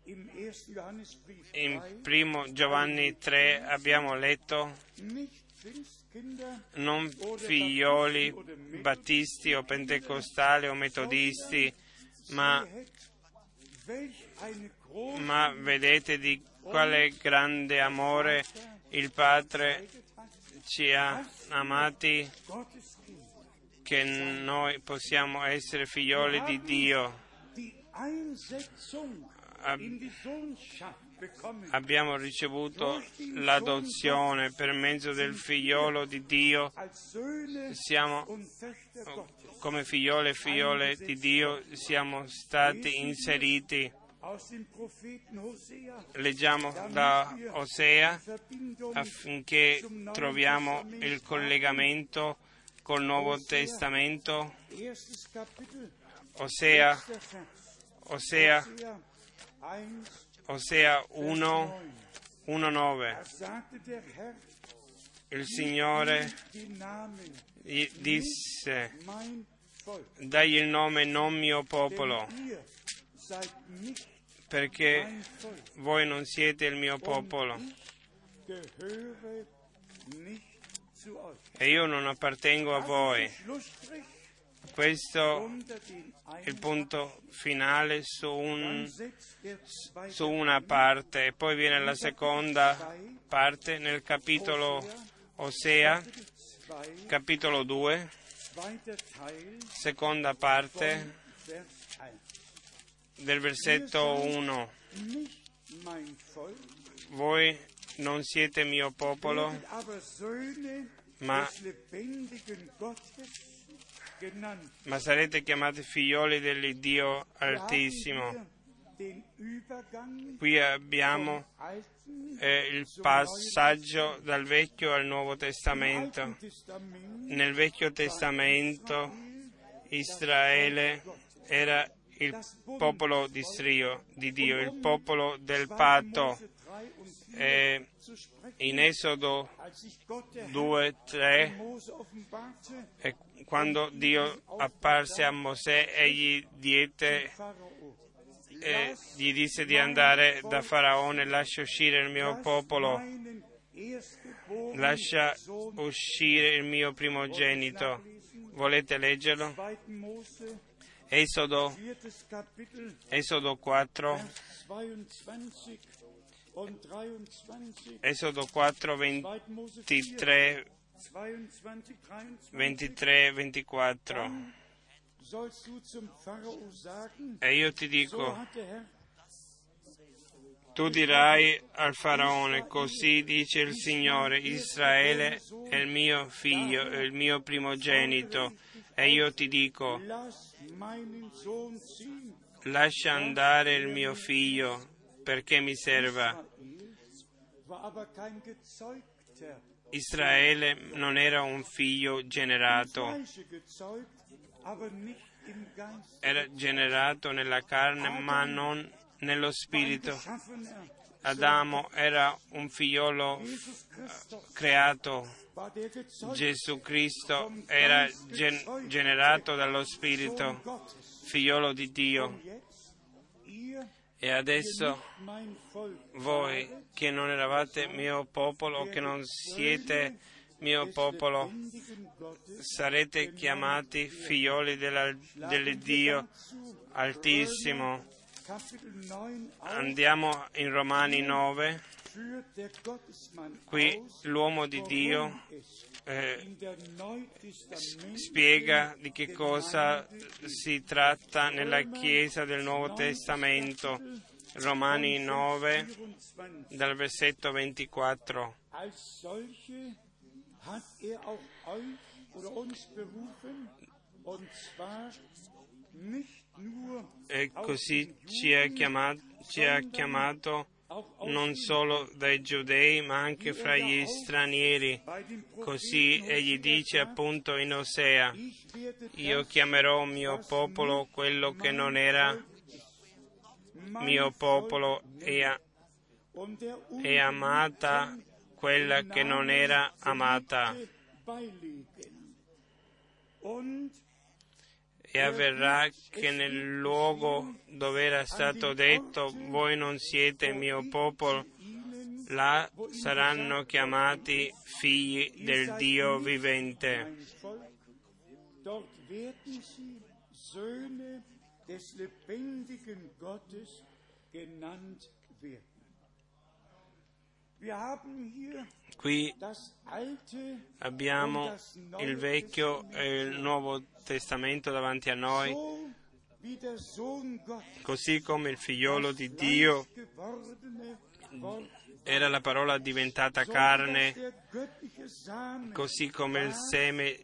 im 1. Johannesbrief In 3 primo Giovanni 3 abbiamo letto non figlioli battisti o pentecostali o metodisti, ma, ma vedete di quale grande amore il Padre ci ha amati che noi possiamo essere figlioli di Dio. Abbiamo ricevuto l'adozione per mezzo del figliolo di Dio, siamo come figliole e figliole di Dio, siamo stati inseriti. Leggiamo da Osea affinché troviamo il collegamento col Nuovo Testamento. Osea, Vers. Osea, Hosea 1, Osea 1, 1,9. da sagte der Herr, Il Signore disse, dagli il nome non mio popolo, perché voi non siete il mio popolo e io non appartengo a voi. Questo è il punto finale su, un- su una parte poi viene la seconda parte nel capitolo Osea, 2, capitolo 2, zweiter Teil, seconda parte Vers 1. del versetto 1. Nicht mein Volk, Voi non siete mio popolo, ma, des lebendigen Gottes genannt. Ma sarete chiamati figlioli dell'Iddio Altissimo. Qui abbiamo eh, il passaggio dal Vecchio al Nuovo Testamento. Testament Nel Vecchio Testamento Israele era il popolo di, Strio, di Dio, il popolo del patto. E in Esodo Als sich Gott der Herr 2, 3, Mose offenbarte, e quando Dio apparse a Mosè, egli Pharao, eh, gli disse di andare da Faraone, lascia uscire il mio popolo, lascia uscire il mio primogenito. Volete leggerlo? 2. Mose, Esodo, Esodo 4, Esodo 4, 2. Mose 4, 23, 22, 23. 23, 24. Sollst du zum Pharao sagen, E io ti dico, tu dirai al faraone, così dice il Signore, Israele è il mio figlio, è il mio primogenito. E io ti dico, lascia andare il mio figlio perché mi serva. Israele non era un figlio generato, era generato nella carne ma non nello spirito. Adamo era un figliolo Christus creato, Gesù Cristo era gen- generato dallo Spirito, figliolo di Dio. E adesso voi che non eravate mio popolo, che non siete mio popolo, sarete chiamati figlioli dell'Iddio Altissimo. Kapitel 9, auf, Andiamo in Romani 9, führt der Gottesmann Qui l'uomo di Dio eh, spiega di che cosa si tratta nella Chiesa del Nuovo Testamento, Romani 9, 24 dal versetto 24. Als solche hat er auch euch oder uns berufen, und zwar nicht nur E così ci ha chiamato, ci ha chiamato non solo dai giudei ma anche fra gli stranieri. Così egli dice appunto in Osea, io chiamerò mio popolo quello che non era mio popolo e, e amata quella che non era amata. E avverrà che nel luogo dove era stato detto voi non siete mio popolo, là saranno chiamati figli del Dio vivente. Söhne des lebendigen Gottes genannt werden. Qui abbiamo il Vecchio e il Nuovo Testamento davanti a noi, così come il figliolo di Dio era la parola diventata carne, così come il seme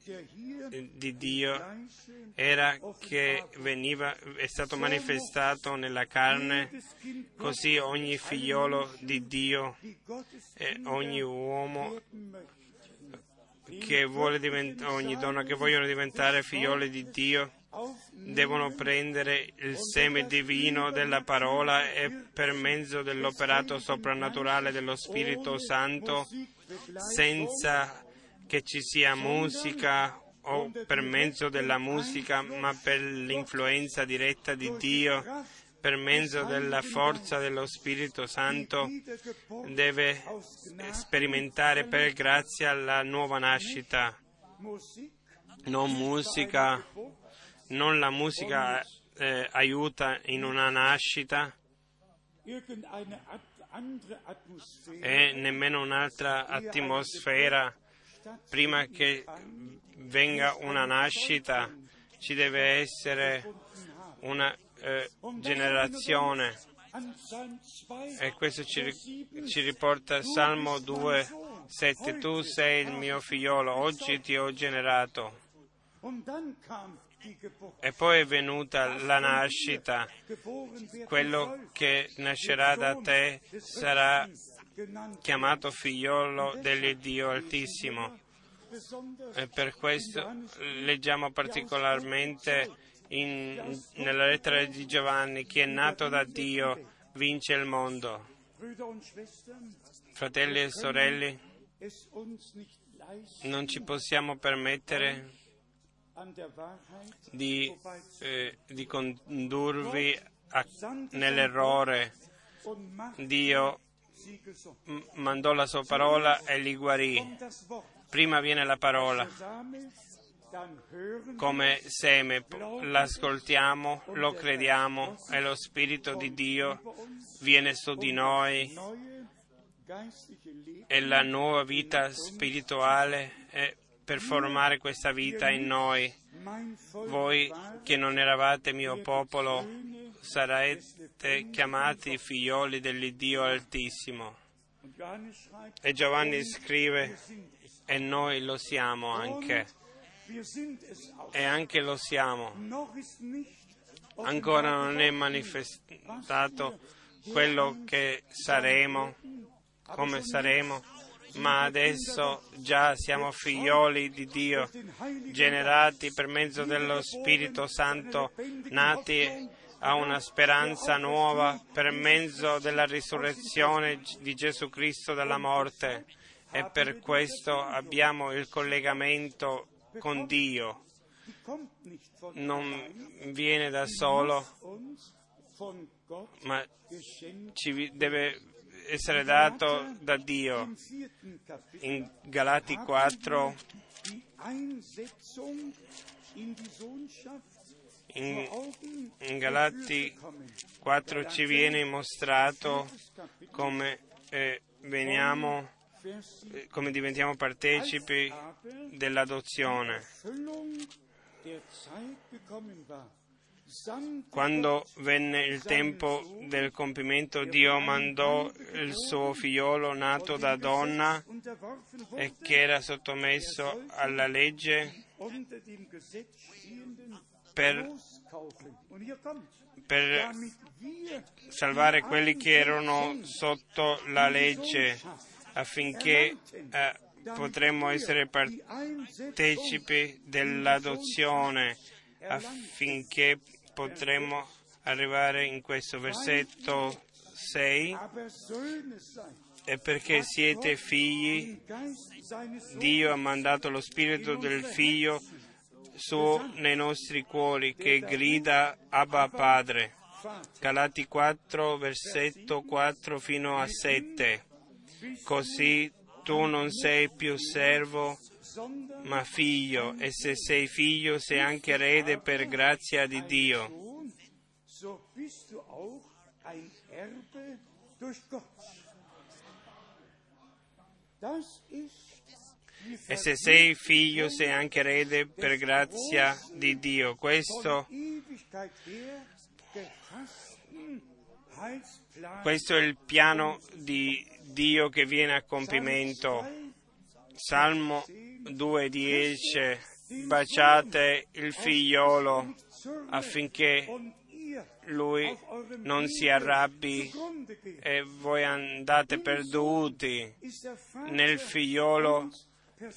di Dio era che veniva, è stato manifestato nella carne, così ogni figliolo di Dio e ogni uomo che vuole divent- ogni donna che vogliono diventare figlioli di Dio devono prendere il seme divino della parola e per mezzo dell'operato soprannaturale dello Spirito Santo, senza che ci sia musica o per mezzo della musica, ma per l'influenza diretta di Dio, per mezzo della forza dello Spirito Santo, deve sperimentare per grazia la nuova nascita, non musica, non la musica eh, aiuta in una nascita e nemmeno un'altra atmosfera. Prima che venga una nascita ci deve essere una eh, generazione an Psalm 2 e questo ci, ci riporta Salmo 2, 7. Tu sei il mio figliolo, oggi ti ho generato. E poi è venuta la nascita. Quello che nascerà da te sarà chiamato figliolo dell'Iddio Altissimo. E per questo leggiamo particolarmente in- nella lettera di Giovanni, chi è nato da Dio vince il mondo. Fratelli e sorelle, non ci possiamo permettere di, eh, di condurvi a- nell'errore. Dio mandò la sua parola e li guarì. Prima viene la parola come seme, l'ascoltiamo, lo crediamo e lo Spirito di Dio viene su di noi e la nuova vita spirituale è per formare questa vita in noi. Voi che non eravate mio popolo sarete chiamati figlioli dell'Iddio Altissimo. E Giovanni scrive, e noi lo siamo anche, e anche lo siamo. Ancora non è manifestato quello che saremo, come saremo, ma adesso già siamo figlioli di Dio, generati per mezzo dello Spirito Santo, nati a una speranza nuova per mezzo della risurrezione di Gesù Cristo dalla morte e per questo abbiamo il collegamento con Dio. Non viene da solo, ma ci deve essere dato da Dio. In Galati 4, die Einsetzung in in, Galati gekommen. 4 ci viene mostrato come eh, veniamo, Vers 7. eh, come diventiamo partecipi dell'adozione. Quando venne il tempo del compimento, Dio mandò il suo figliolo nato da donna e che era sottomesso alla legge per, per salvare quelli che erano sotto la legge affinché eh, potremmo essere partecipi dell'adozione affinché potremmo arrivare in questo versetto 6 aber Söhne sein. e perché siete figli Dio ha mandato lo spirito del figlio suo nei nostri cuori che grida Abba Padre. Galati 4 versetto 4 fino a 7 così tu non sei più servo ma figlio e se sei figlio sei anche erede per grazia di Dio. E se sei figlio sei anche erede per grazia di Dio. Questo questo è il piano di Dio che viene a compimento. Salmo 2:10 baciate il figliolo affinché lui non si arrabbi e voi andate perduti. Nel figliolo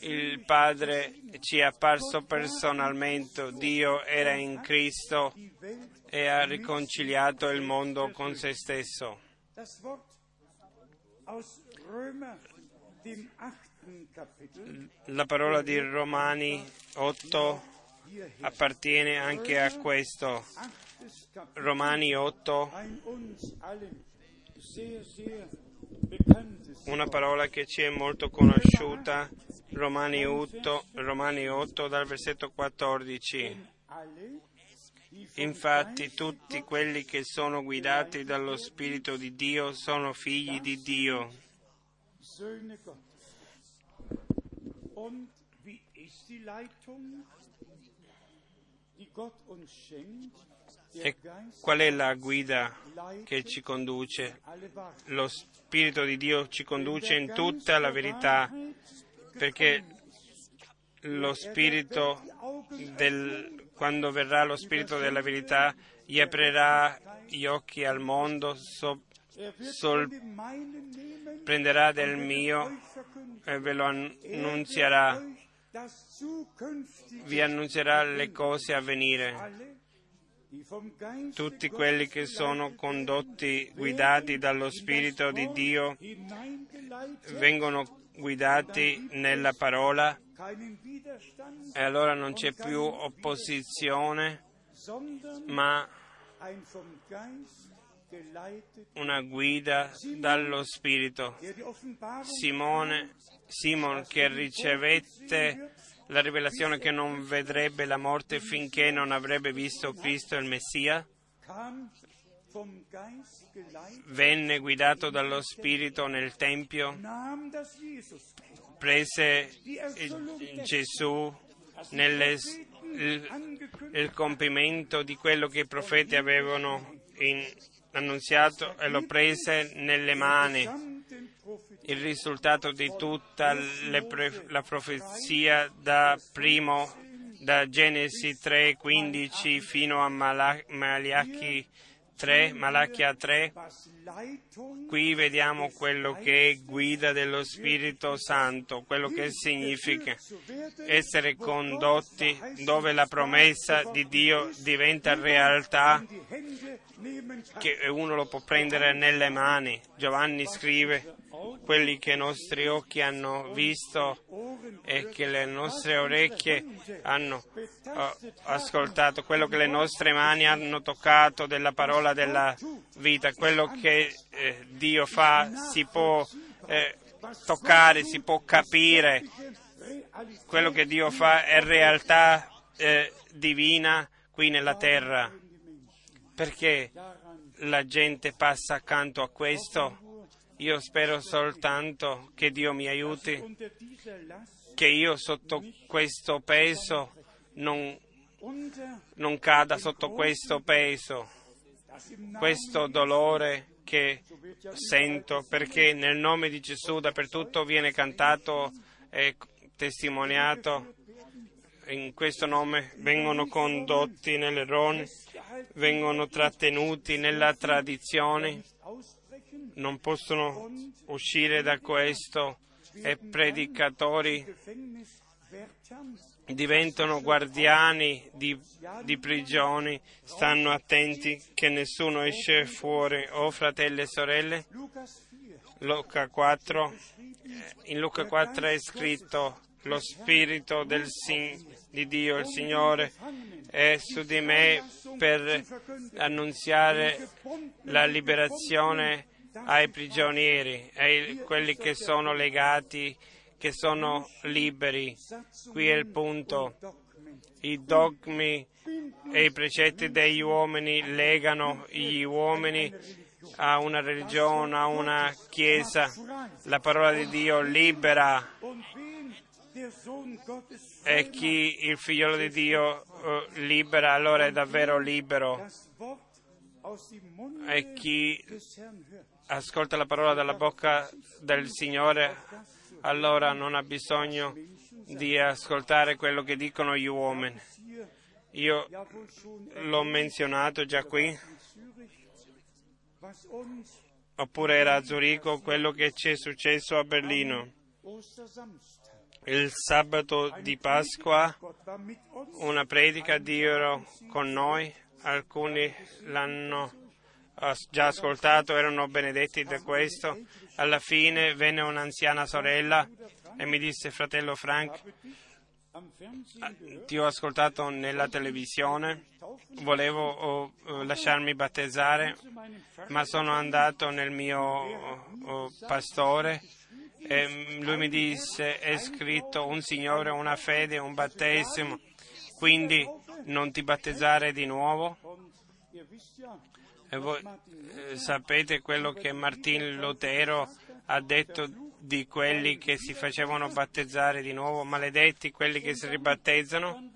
il Padre ci è apparso personalmente, Dio era in Cristo e ha riconciliato il mondo con se stesso. La parola di Romani 8 hier appartiene anche a questo. Romani 8, ein uns allen sehr, sehr bekanntes una parola che ci è molto conosciuta. Romani 8, Romani 8 dal versetto 14. Alle, die vom Infatti tutti quelli che sono guidati dallo Spirito di Dio sono figli di Dio. E qual è la guida che ci conduce? Lo Spirito di Dio ci conduce in tutta la verità perché lo Spirito del, quando verrà lo Spirito della verità gli aprirà gli occhi al mondo, so- Er sol- prenderà del mio euch verkündigen. e ve lo Er annunzierà, vi annunzierà le cose a venire. Tutti quelli che sono condotti, guidati dallo Spirito di Dio, vengono guidati nella parola e allora non c'è più opposizione, ma una guida dallo Spirito. Simone, Simon che ricevette la rivelazione che non vedrebbe la morte finché non avrebbe visto Cristo il Messia, venne guidato dallo Spirito nel Tempio, prese Gesù nelle, il, il compimento di quello che i profeti avevano in- annunziato e lo prese nelle mani. Il risultato di tutta pre- la profezia da primo da Genesi 3:15 fino a Mala- Malachi 3, Malachia 3, was Leitung qui vediamo quello che è guida dello Spirito Santo, quello che significa essere condotti dove la promessa di Dio diventa realtà che uno lo può prendere nelle mani. Giovanni scrive quelli che i nostri occhi hanno visto e che le nostre orecchie hanno eh, ascoltato, quello che le nostre mani hanno toccato della parola della vita, quello che eh, Dio fa si può eh, toccare, si può capire, quello che Dio fa è realtà eh, divina qui nella terra. Perché la gente passa accanto a questo? Io spero soltanto che Dio mi aiuti, che io sotto questo peso non, non cada sotto questo peso, questo dolore che sento, perché nel nome di Gesù dappertutto viene cantato e testimoniato. In questo nome vengono condotti nell'errore, vengono trattenuti nella tradizione, non possono uscire da questo e predicatori diventano guardiani di, di prigioni, stanno attenti che nessuno esce fuori. Oh fratelli e sorelle, Lukas 4, Luca 4, eh, in Luca 4 è scritto lo Spirito del di Dio, il Signore, è su di me per annunziare la liberazione ai prigionieri, ai quelli che sono legati, che sono liberi. Qui è il punto. I dogmi e i precetti degli uomini legano gli uomini a una religione, a una chiesa. La parola di Dio libera e chi il figliolo di Dio eh, libera allora è davvero libero e chi ascolta la parola dalla bocca del Signore allora non ha bisogno di ascoltare quello che dicono gli uomini. Io l'ho menzionato già qui, oppure era a Zurigo quello che ci è successo a Berlino. Il sabato di Pasqua una predica Dio con noi, alcuni l'hanno già ascoltato, erano benedetti da questo. Alla fine venne un'anziana sorella e mi disse, fratello Frank, gehört, ti ho ascoltato nella televisione, volevo oh, oh, lasciarmi battezzare, ma sono andato nel mio oh, pastore e lui mi disse, è scritto un Signore, una fede, un battesimo, quindi non ti battezzare di nuovo. E voi eh, sapete quello che Martin Lutero ha detto di quelli che si facevano battezzare di nuovo, maledetti quelli che si ribattezzano?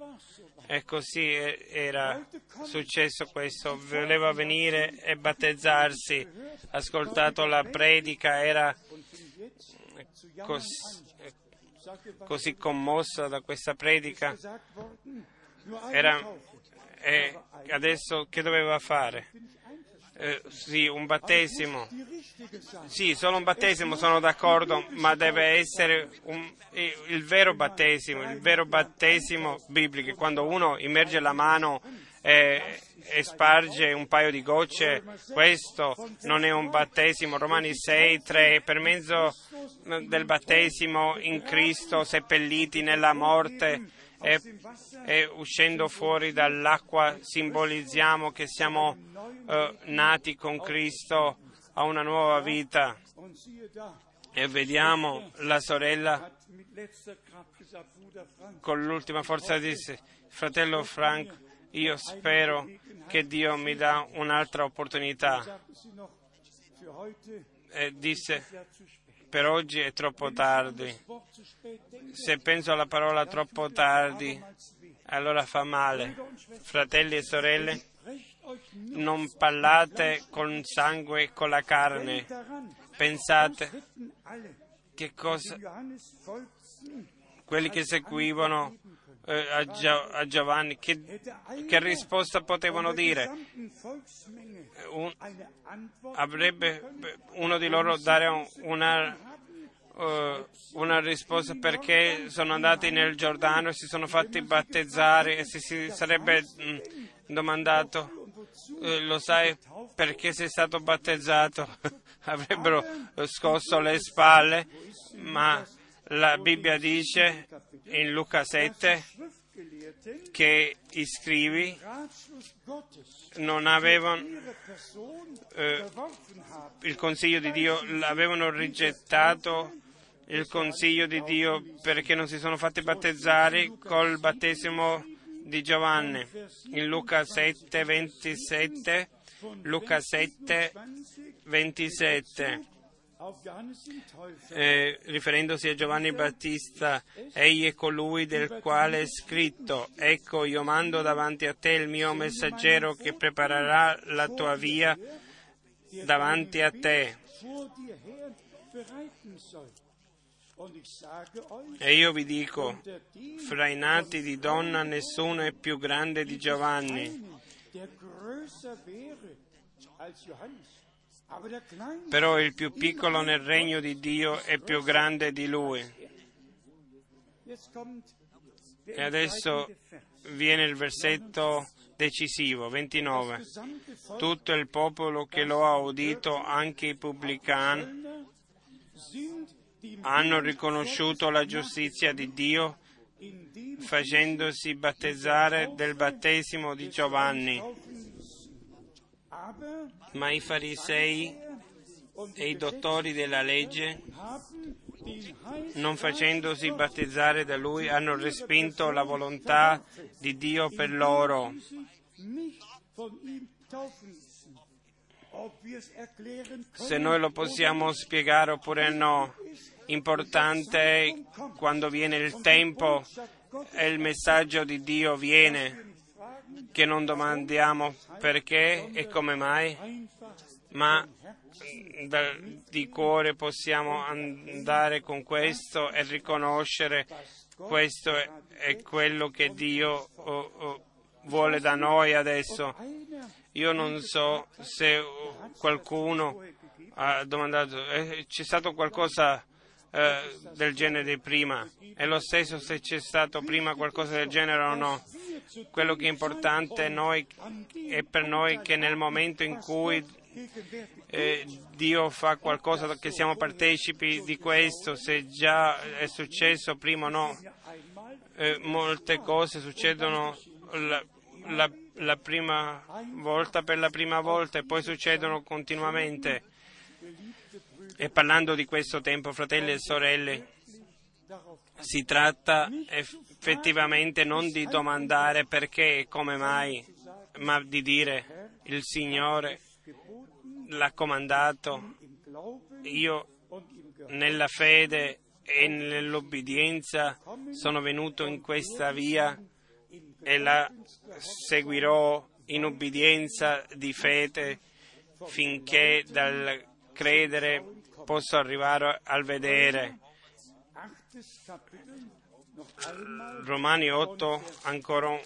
E così eh, era successo questo, voleva venire e battezzarsi, ascoltato la predica, era cos- così commossa da questa predica, era, e adesso che doveva fare? Eh, sì, un battesimo. Sì, solo un battesimo, sono d'accordo, ma deve essere un- il il vero battesimo, il vero battesimo biblico, quando uno immerge la mano e, e sparge un paio di gocce, questo non è un battesimo. Romani 6, 3, per mezzo del battesimo in Cristo, seppelliti nella morte e, e uscendo fuori dall'acqua simbolizziamo che siamo eh, nati con Cristo a una nuova vita e vediamo la sorella con l'ultima forza disse fratello Frank io spero che Dio mi dà un'altra opportunità e disse. Per oggi è troppo tardi. Se penso alla parola troppo tardi allora fa male. Fratelli e sorelle non parlate con sangue e con la carne. Pensate che cosa quelli che seguivano a, Gio- a Giovanni che, che risposta potevano dire? Un- avrebbe uno di loro dare un- una, eh, una risposta perché sono andati nel Giordano e si sono fatti battezzare e si, si sarebbe mm, domandato eh, lo sai perché sei stato battezzato? Avrebbero eh, scosso le spalle ma la Bibbia dice in Luca 7 Schriftgelehrten che i scrivi non avevano eh, il consiglio di Dio, avevano rigettato il consiglio di Dio perché non si sono fatti battezzare col battesimo di Giovanni. In Luca 7, 27, Luca 7, 27, eh, riferendosi a Giovanni Battista, egli è colui del quale è scritto, ecco io mando davanti a te il mio messaggero che preparerà la tua via davanti a te. E io vi dico, fra i nati di donna nessuno è più grande di Giovanni, però il più piccolo nel regno di Dio è più grande di lui. E adesso viene il versetto decisivo, 29. Das gesamte Volk Tutto il popolo che lo ha udito, anche i pubblicani, hanno riconosciuto la giustizia di Dio facendosi battezzare del battesimo di Giovanni. Ma i farisei e i dottori della legge, non facendosi battezzare da lui, hanno respinto la volontà di Dio per loro. Se noi lo possiamo spiegare oppure no, importante è quando viene il tempo e il messaggio di Dio viene, che non domandiamo perché e come mai, ma di cuore possiamo andare con questo e riconoscere questo è, quello che Dio oh, oh, vuole da noi adesso. Io non so se qualcuno ha domandato, eh, c'è stato qualcosa eh, del genere prima? È lo stesso se c'è stato prima qualcosa del genere o no? Quello che è importante noi, è per noi che nel momento in cui eh, Dio fa qualcosa che siamo partecipi di questo, se già è successo prima o no, eh, molte cose succedono la, la- la prima volta per la prima volta e poi succedono continuamente. E parlando di questo tempo, fratelli e sorelle, si tratta effettivamente non di domandare perché e come mai, ma di dire il Signore l'ha comandato, io nella fede e nell'obbedienza sono venuto in questa via e la seguirò in obbedienza di fede finché dal credere posso arrivare al vedere. Romani 8, ancora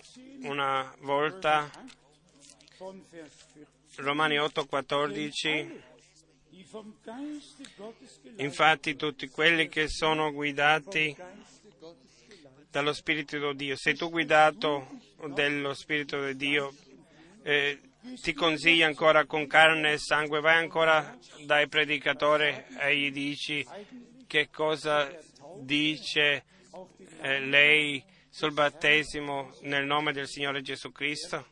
una volta, von Vers 14. Romani 8, 14. Die vom Geiste Gottes geleitet Infatti tutti quelli che sono guidati dallo Spirito di Dio, sei tu guidato dello Spirito di Dio, eh, ti consigli ancora con carne e sangue, vai ancora dai predicatori e gli dici che cosa dice eh, lei sul battesimo nel nome del Signore Gesù Cristo?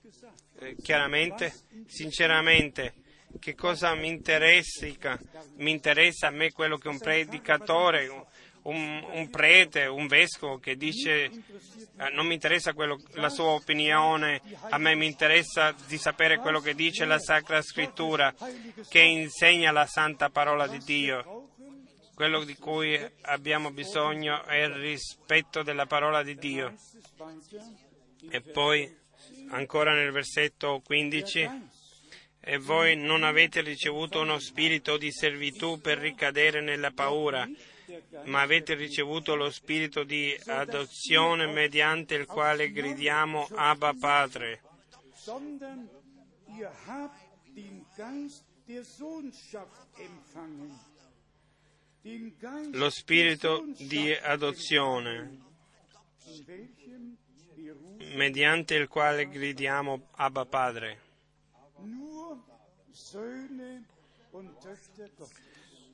Eh, chiaramente, sinceramente, che cosa mi interessa? Mi interessa a me quello che un predicatore, un, un prete, un vescovo che dice eh, non mi interessa quello- la sua opinione, a me mi interessa di sapere quello che dice la Sacra Scrittura, che insegna la santa parola di Dio. Quello di cui abbiamo bisogno è il rispetto della parola di Dio. E poi, ancora nel versetto 15, e voi non avete ricevuto uno spirito di servitù per ricadere nella paura, ma avete ricevuto lo spirito di adozione mediante il quale gridiamo Abba Padre. Lo spirito di adozione mediante il quale gridiamo Abba Padre.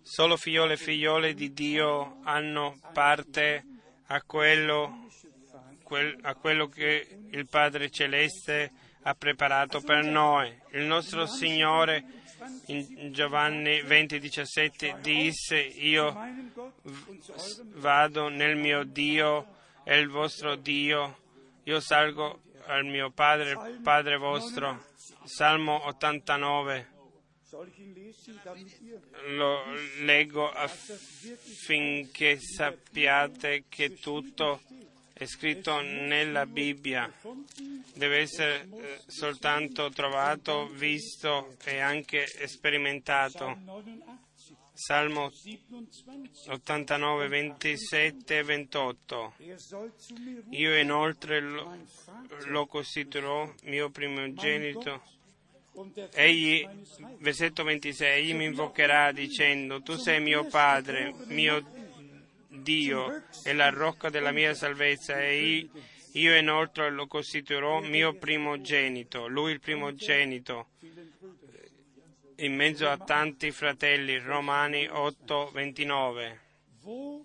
Solo figliole e figliole di Dio hanno parte a quello, quel- a quello che il Padre Celeste ha preparato per noi. Il nostro Signore in Giovanni 20:17 disse, io vado nel mio Dio e il vostro Dio, io salgo al mio Padre, Padre vostro. Salmo 89. Lo leggo affinché sappiate che tutto è scritto nella Bibbia. Deve essere eh, soltanto trovato, visto e anche sperimentato. 89, Salmo 27. 89, 27 e 28. Er soll zu mir rufen, Io inoltre lo, lo costituirò mio primogenito. Egli, versetto 26, egli mi invocherà dicendo, tu sei mio Padre, mio Dio e la rocca della mia salvezza e io, inoltre lo costituirò mio primogenito, lui il primogenito, in mezzo a tanti fratelli, Romani 8, 29. Wo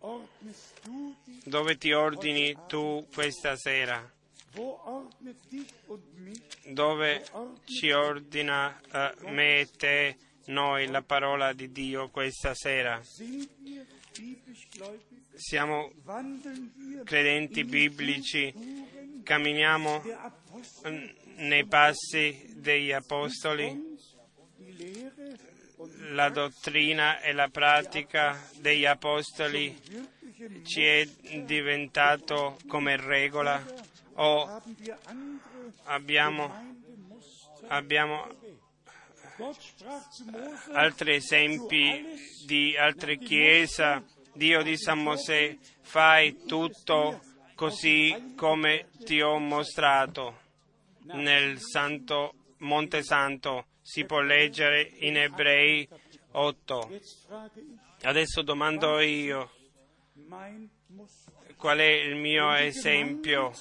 ordnest du dich? Dove ti ordini tu questa sera? Dove ci ordina eh, me e te, noi, la parola di Dio questa sera? Siamo credenti biblici, camminiamo mm, nei passi degli apostoli, la dottrina e la pratica degli apostoli ci è diventato come regola o abbiamo, abbiamo altri esempi di altre chiese. Dio disse a Mosè, fai tutto così come ti ho mostrato nel santo Monte Santo. Si può leggere in Ebrei 8. jetzt frage ich, Adesso domando io. Qual è il mio esempio?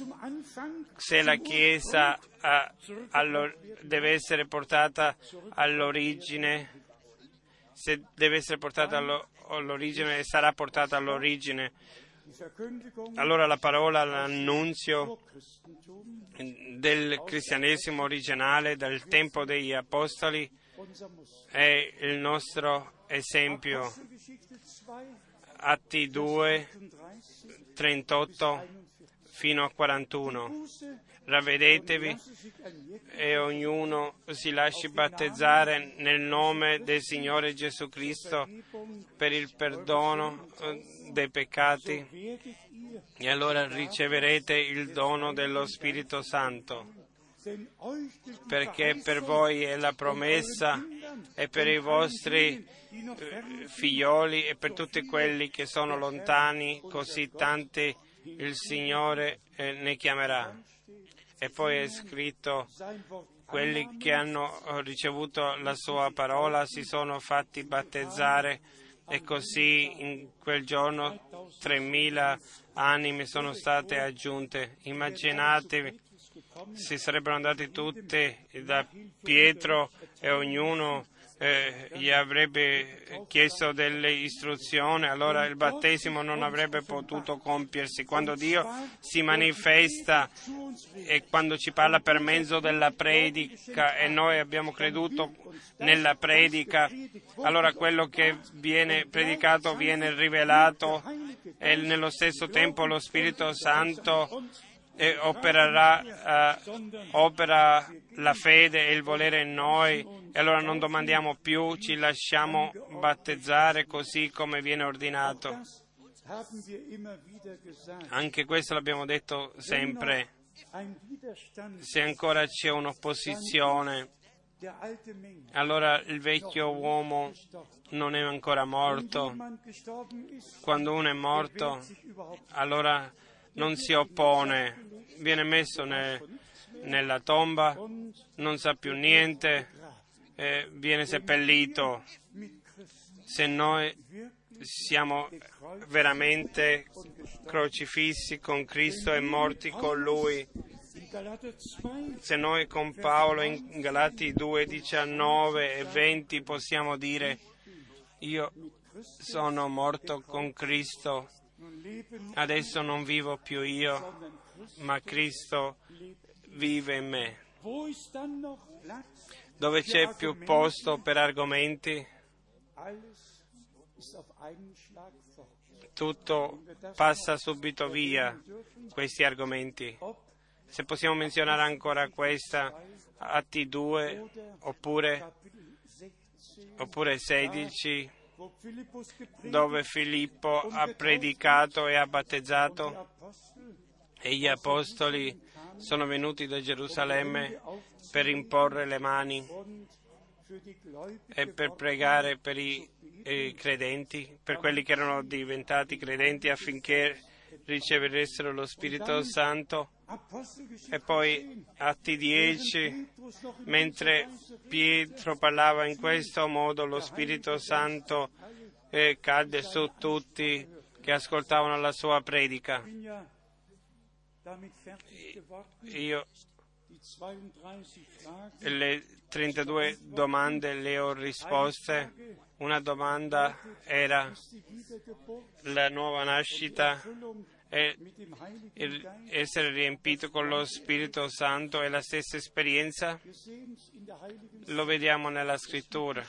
Se la Chiesa ha- deve essere portata all'origine, se deve essere portata allo- all'origine e sarà portata all'origine, allora la parola, l'annunzio del cristianesimo originale, del tempo degli apostoli, è il nostro esempio. Apostelgeschichte 2, Atti 2, 38, 38 fino a 41. Buße, Ravvedetevi e ognuno si lasci battezzare nel nome del Signore Gesù Cristo per il perdono eh, dei peccati e allora riceverete il dono dello Spirito Santo, perché per voi è la promessa e per i vostri eh, figlioli e per tutti quelli che sono lontani, così tanti il Signore eh, ne chiamerà. E poi è scritto quelli che hanno ricevuto la sua parola si sono fatti battezzare e così in quel giorno 3.000 anime sono state aggiunte. Immaginatevi si sarebbero andati tutti da Pietro e ognuno eh, gli avrebbe chiesto delle istruzioni, allora il battesimo non avrebbe potuto compiersi. Quando Dio si manifesta e quando ci parla per mezzo della predica e noi abbiamo creduto nella predica, allora quello che viene predicato viene rivelato e nello stesso tempo lo Spirito Santo e opererà, eh, opera la fede e il volere in noi e allora non domandiamo più, ci lasciamo battezzare così come viene ordinato. Anche questo l'abbiamo detto sempre. Se ancora c'è un'opposizione, allora il vecchio uomo non è ancora morto. Quando uno è morto, allora non si oppone, viene messo ne- nella tomba, non sa più niente, eh, viene seppellito. Se noi siamo veramente crocifissi con Cristo e morti con Lui, in Galater 2 se noi con Paolo in Galati 2, 19 e 20 possiamo dire io sono morto con Cristo, adesso non vivo più io, ma Cristo vive in me. Dove c'è più posto per argomenti, tutto passa subito via questi argomenti. Se possiamo menzionare ancora questa, Atti 2 oppure Kapitel 6 oppure 16 wo Philippus gepredigt dove Filippo ha predicato e ha battezzato e gli apostoli sono venuti da Gerusalemme per imporre le mani e per pregare per i eh, credenti, per quelli che erano diventati credenti affinché riceveressero lo Spirito Santo. E poi 10, Atti 10, Petrus noch in mentre Pietro parlava in questo modo, lo Spirito Santo eh, cadde su tutti che ascoltavano la sua predica. Io Die 32 Fragen le 32 domande le ho risposte. Una domanda era la nuova nascita e essere riempito con lo Spirito Santo è la stessa esperienza? Lo vediamo nella scrittura.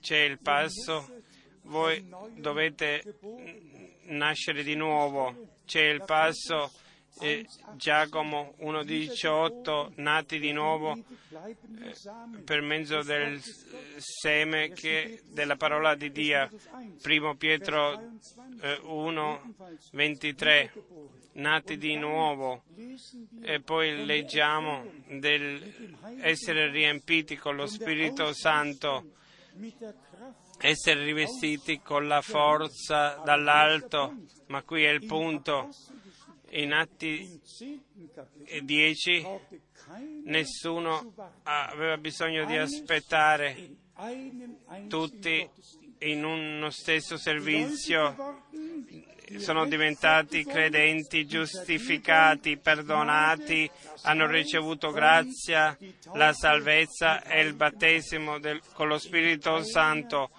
C'è il passo, voi dovete nascere di nuovo. C'è il passo, eh, Giacomo 1,18, nati di nuovo Samen. per mezzo del seme che, della parola di Dio. Primo Pietro eh, 1, 23, nati di nuovo. E poi leggiamo del essere riempiti con lo Spirito Santo, essere rivestiti con la forza dall'alto, ma qui è il punto. In Atti im zehnten Kapitel 10 brauchte keiner nessuno aveva bisogno di aspettare tutti in uno stesso servizio. Sono diventati credenti, giustificati, perdonati, hanno ricevuto grazia, la salvezza e il battesimo del- con lo Spirito Santo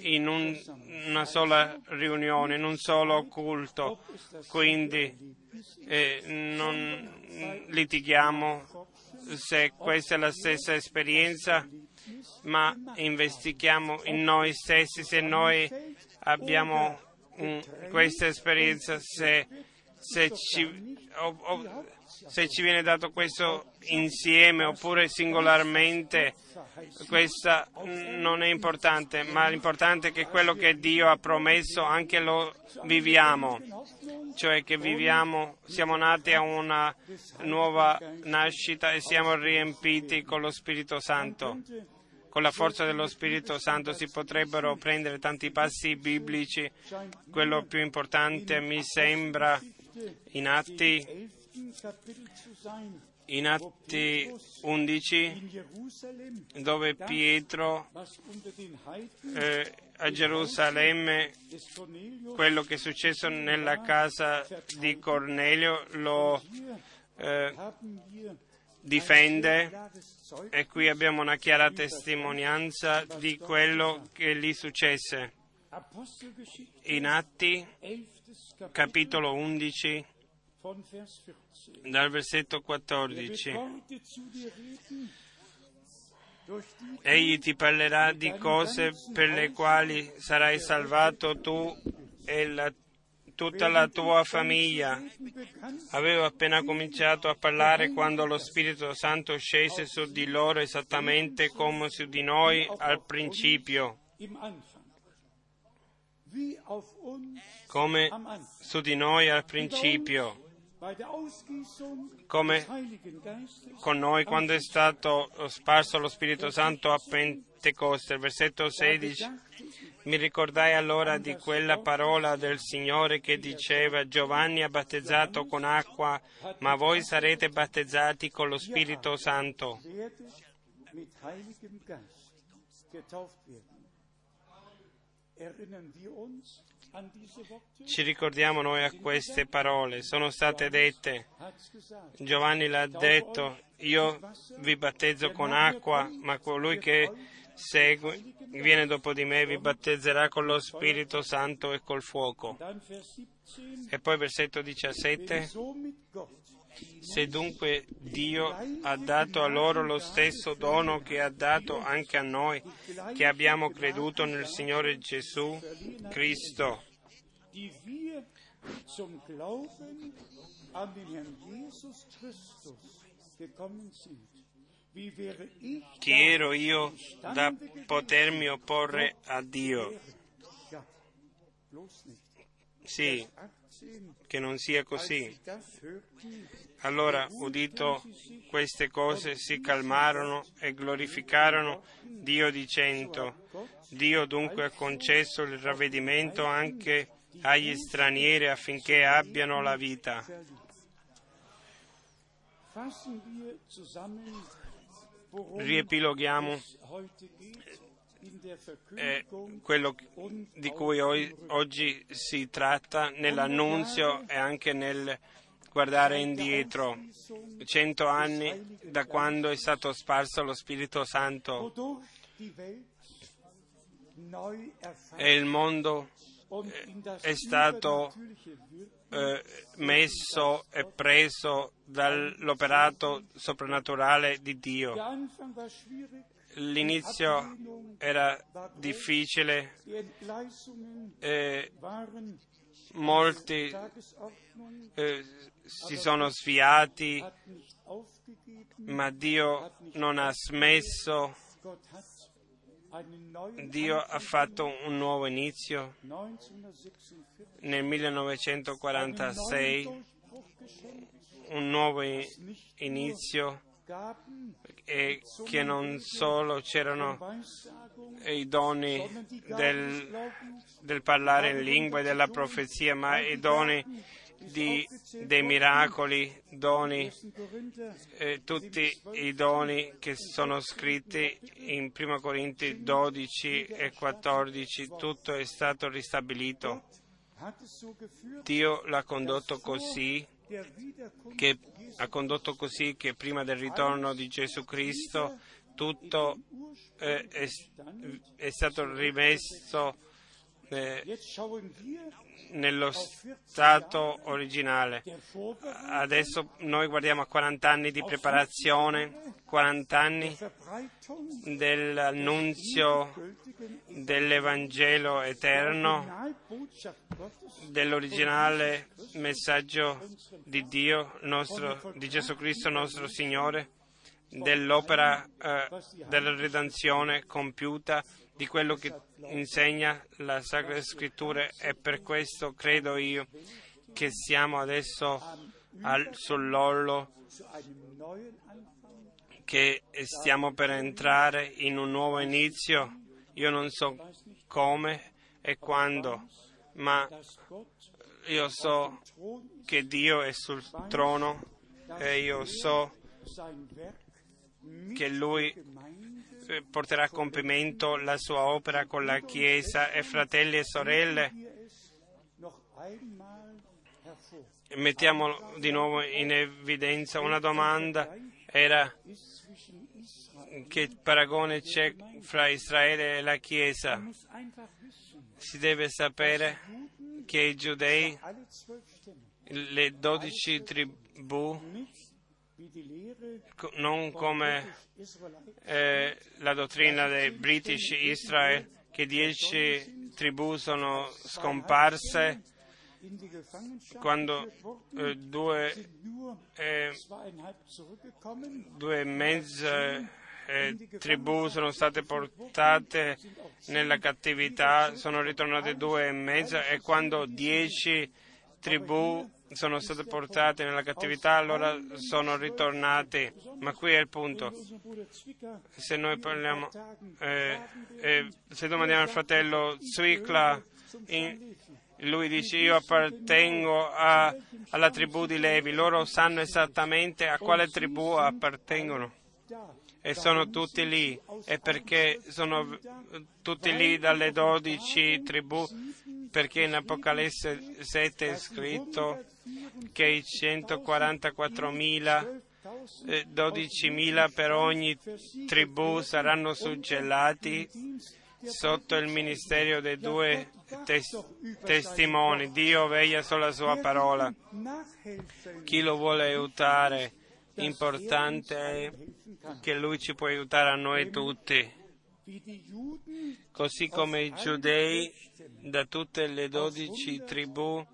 in un- una sola riunione, in un solo culto. Quindi eh, non litighiamo se questa è la stessa esperienza, ma investichiamo in noi stessi se noi abbiamo mm, questa esperienza, se, se ci, o- o- se ci viene dato questo insieme oppure singolarmente, questa mm, non è importante, ma l'importante è che quello che Dio ha promesso anche lo viviamo, cioè che viviamo, siamo nati a una nuova nascita e siamo riempiti con lo Spirito Santo. Con la forza dello Spirito Santo si potrebbero prendere tanti passi biblici, quello più importante mi sembra in Atti, in Atti 11 in Jerusalem, dove Pietro eh, a Gerusalemme quello che è successo nella casa di Cornelio lo eh, difende e qui abbiamo una chiara testimonianza di quello che lì successe. In Atti 11. Kapitel capitolo 11 von Vers 14. Dal versetto Er wird 14. Worte zu dir reden, durch die Egli ti parlerà di cose per le quali sarai salvato tu e la- tutta la tua famiglia. Avevo appena cominciato a parlare quando lo Spirito Santo scese su di loro esattamente come su di noi al principio, come su di noi al principio, come con noi quando è stato sparso lo Spirito Santo a Pentecoste. Il versetto 16. Mi ricordai allora di quella parola del Signore che diceva Giovanni ha battezzato con acqua, ma voi sarete battezzati con lo Spirito Santo. Ci ricordiamo noi a queste parole, sono state dette. Giovanni l'ha detto, io vi battezzo con acqua, ma colui che segue, viene dopo di me, vi battezzerà con lo Spirito Santo e col fuoco. Dann Vers 17. E poi versetto 17. Se dunque Dio ha dato a loro lo stesso dono che ha dato anche a noi, che abbiamo creduto nel Signore Gesù Cristo, Chi ero io da potermi opporre a Dio? Sì, 18. che non sia così. Allora, udito queste cose, si calmarono e glorificarono Dio dicendo, Dio dunque ha concesso il ravvedimento anche agli stranieri affinché abbiano la vita. Riepiloghiamo eh, quello di cui oggi si tratta nell'annunzio e anche nel guardare indietro. Cento anni da quando è stato sparso lo Spirito Santo e il mondo das è stato eh, messo e preso dall'operato soprannaturale di Dio. L'inizio era difficile, eh, molti eh, si sono sviati, ma Dio non ha smesso, Dio ha fatto un nuovo inizio. 1946 nel einen 1946, neuen Durchbruch geschenkt, un nuovo inizio e che non solo c'erano i doni del, del parlare in lingue e della profezia, ma i doni di- dei miracoli, doni, 1. Korinther, eh, tutti i doni che sono scritti in 1 Corinti 12 e 14, tutto è stato ristabilito. Dio l'ha condotto così che ha condotto così che prima del ritorno di Gesù Cristo tutto eh, è, è stato rimesso nello stato originale. Adesso noi guardiamo a 40 anni di preparazione, 40 anni dell'annunzio dell'Evangelo eterno, dell'originale messaggio di Dio, nostro, di Gesù Cristo nostro Signore, dell'opera eh, della redenzione compiuta, di quello che insegna la Sacra Scrittura e per questo credo io che siamo adesso al- sull'orlo che stiamo per entrare in un nuovo inizio. Io non so come e quando, ma io so che Dio è sul trono e io so che Lui porterà a compimento la sua opera con la Chiesa e fratelli e sorelle. Mettiamo di nuovo in evidenza una domanda, era che paragone c'è fra Israele e la Chiesa? Si deve sapere che i giudei, le dodici tribù, non come eh, la dottrina dei British Israel, che dieci tribù sono scomparse quando eh, due, eh, due e mezza eh, tribù sono state portate nella cattività, sono ritornate due e mezza e quando dieci tribù sono state portate nella cattività allora sono ritornate. Ma qui è il punto. Se noi parliamo, eh, eh, se domandiamo al fratello Zwickla, in- lui dice io appartengo a- alla tribù di Levi, loro sanno esattamente a quale tribù appartengono e sono tutti lì e perché sono tutti lì dalle dodici tribù perché in Apocalisse 7 è scritto che i 144.000 eh, 12.000 per ogni tribù saranno suggellati sotto il ministero dei due tes- testimoni. Dio veglia sulla sua parola. Chi lo vuole aiutare, importante è che lui ci può aiutare a noi tutti. Così come i giudei da tutte le dodici tribù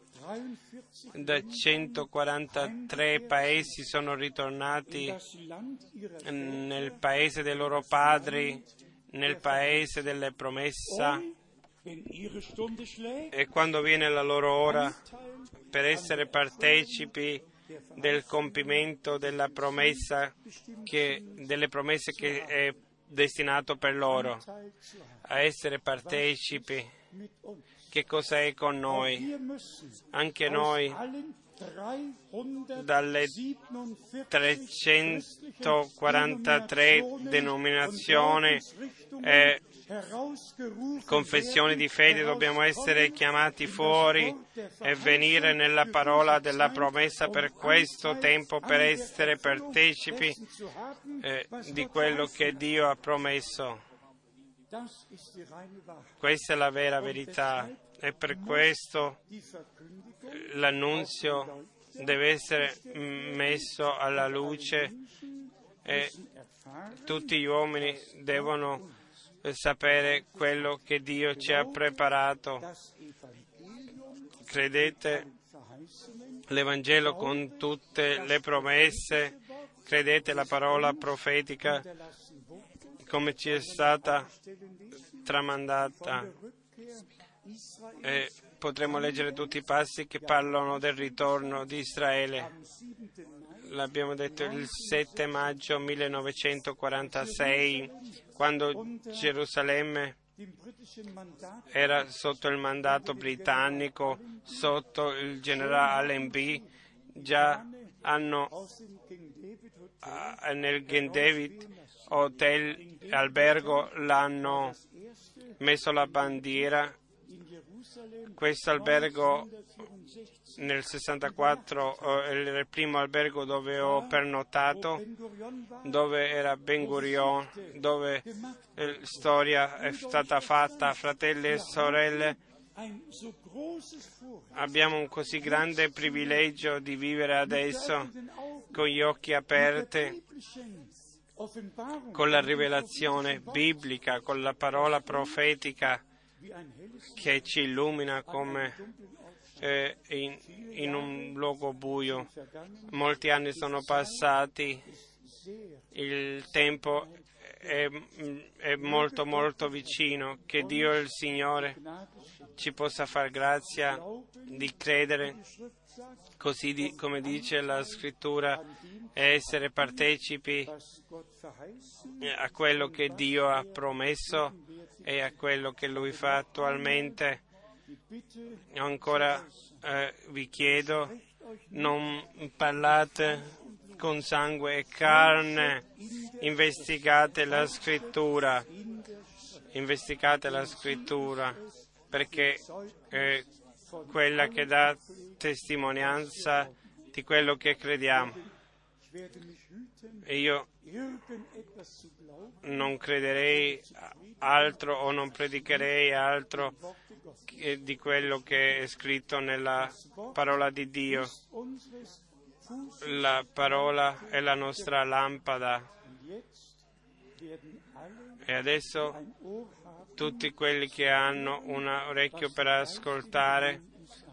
da 143 paesi sono ritornati nel paese dei loro padri, nel paese delle promessa. Schlägt, e quando viene la loro ora per essere partecipi del compimento della promessa che, delle promesse che è destinato per loro, a essere partecipi. Che cosa è con noi? Anche noi dalle 343 denominazioni e confessioni di fede dobbiamo essere chiamati fuori e venire nella parola della promessa per questo tempo per essere partecipi eh, di quello che Dio ha promesso. Questa è la vera verità e per questo l'annunzio deve essere messo alla luce e tutti gli uomini devono sapere quello che Dio ci ha preparato. Credete l'Evangelo con tutte le promesse, credete la parola profetica come ci è stata tramandata. E potremo leggere tutti i passi che parlano del ritorno di Israele. L'abbiamo detto il 7 maggio 1946, quando Gerusalemme era sotto il mandato britannico, sotto il generale Allenby, già hanno nel Gen David hotel albergo l'hanno messo la bandiera. Questo albergo nel 64 era il primo albergo dove ho pernottato, dove era Ben Gurion, dove la storia è stata fatta, fratelli e sorelle. Abbiamo un così grande privilegio di vivere adesso con gli occhi aperti, con la rivelazione biblica, con la parola profetica che ci illumina come eh, in, in un luogo buio. Molti anni sono passati, il tempo è, è molto molto vicino, che Dio il Signore ci possa far grazia di credere, così come dice la scrittura, essere partecipi a quello che Dio ha promesso e a quello che Lui fa attualmente. Ancora eh, vi chiedo, non parlate con sangue e carne, investigate la scrittura, investigate la scrittura, perché è quella che dà testimonianza di quello che crediamo. E io non crederei altro o non predicherei altro di quello che è scritto nella parola di Dio. La parola è la nostra lampada. E adesso tutti quelli che hanno un orecchio per ascoltare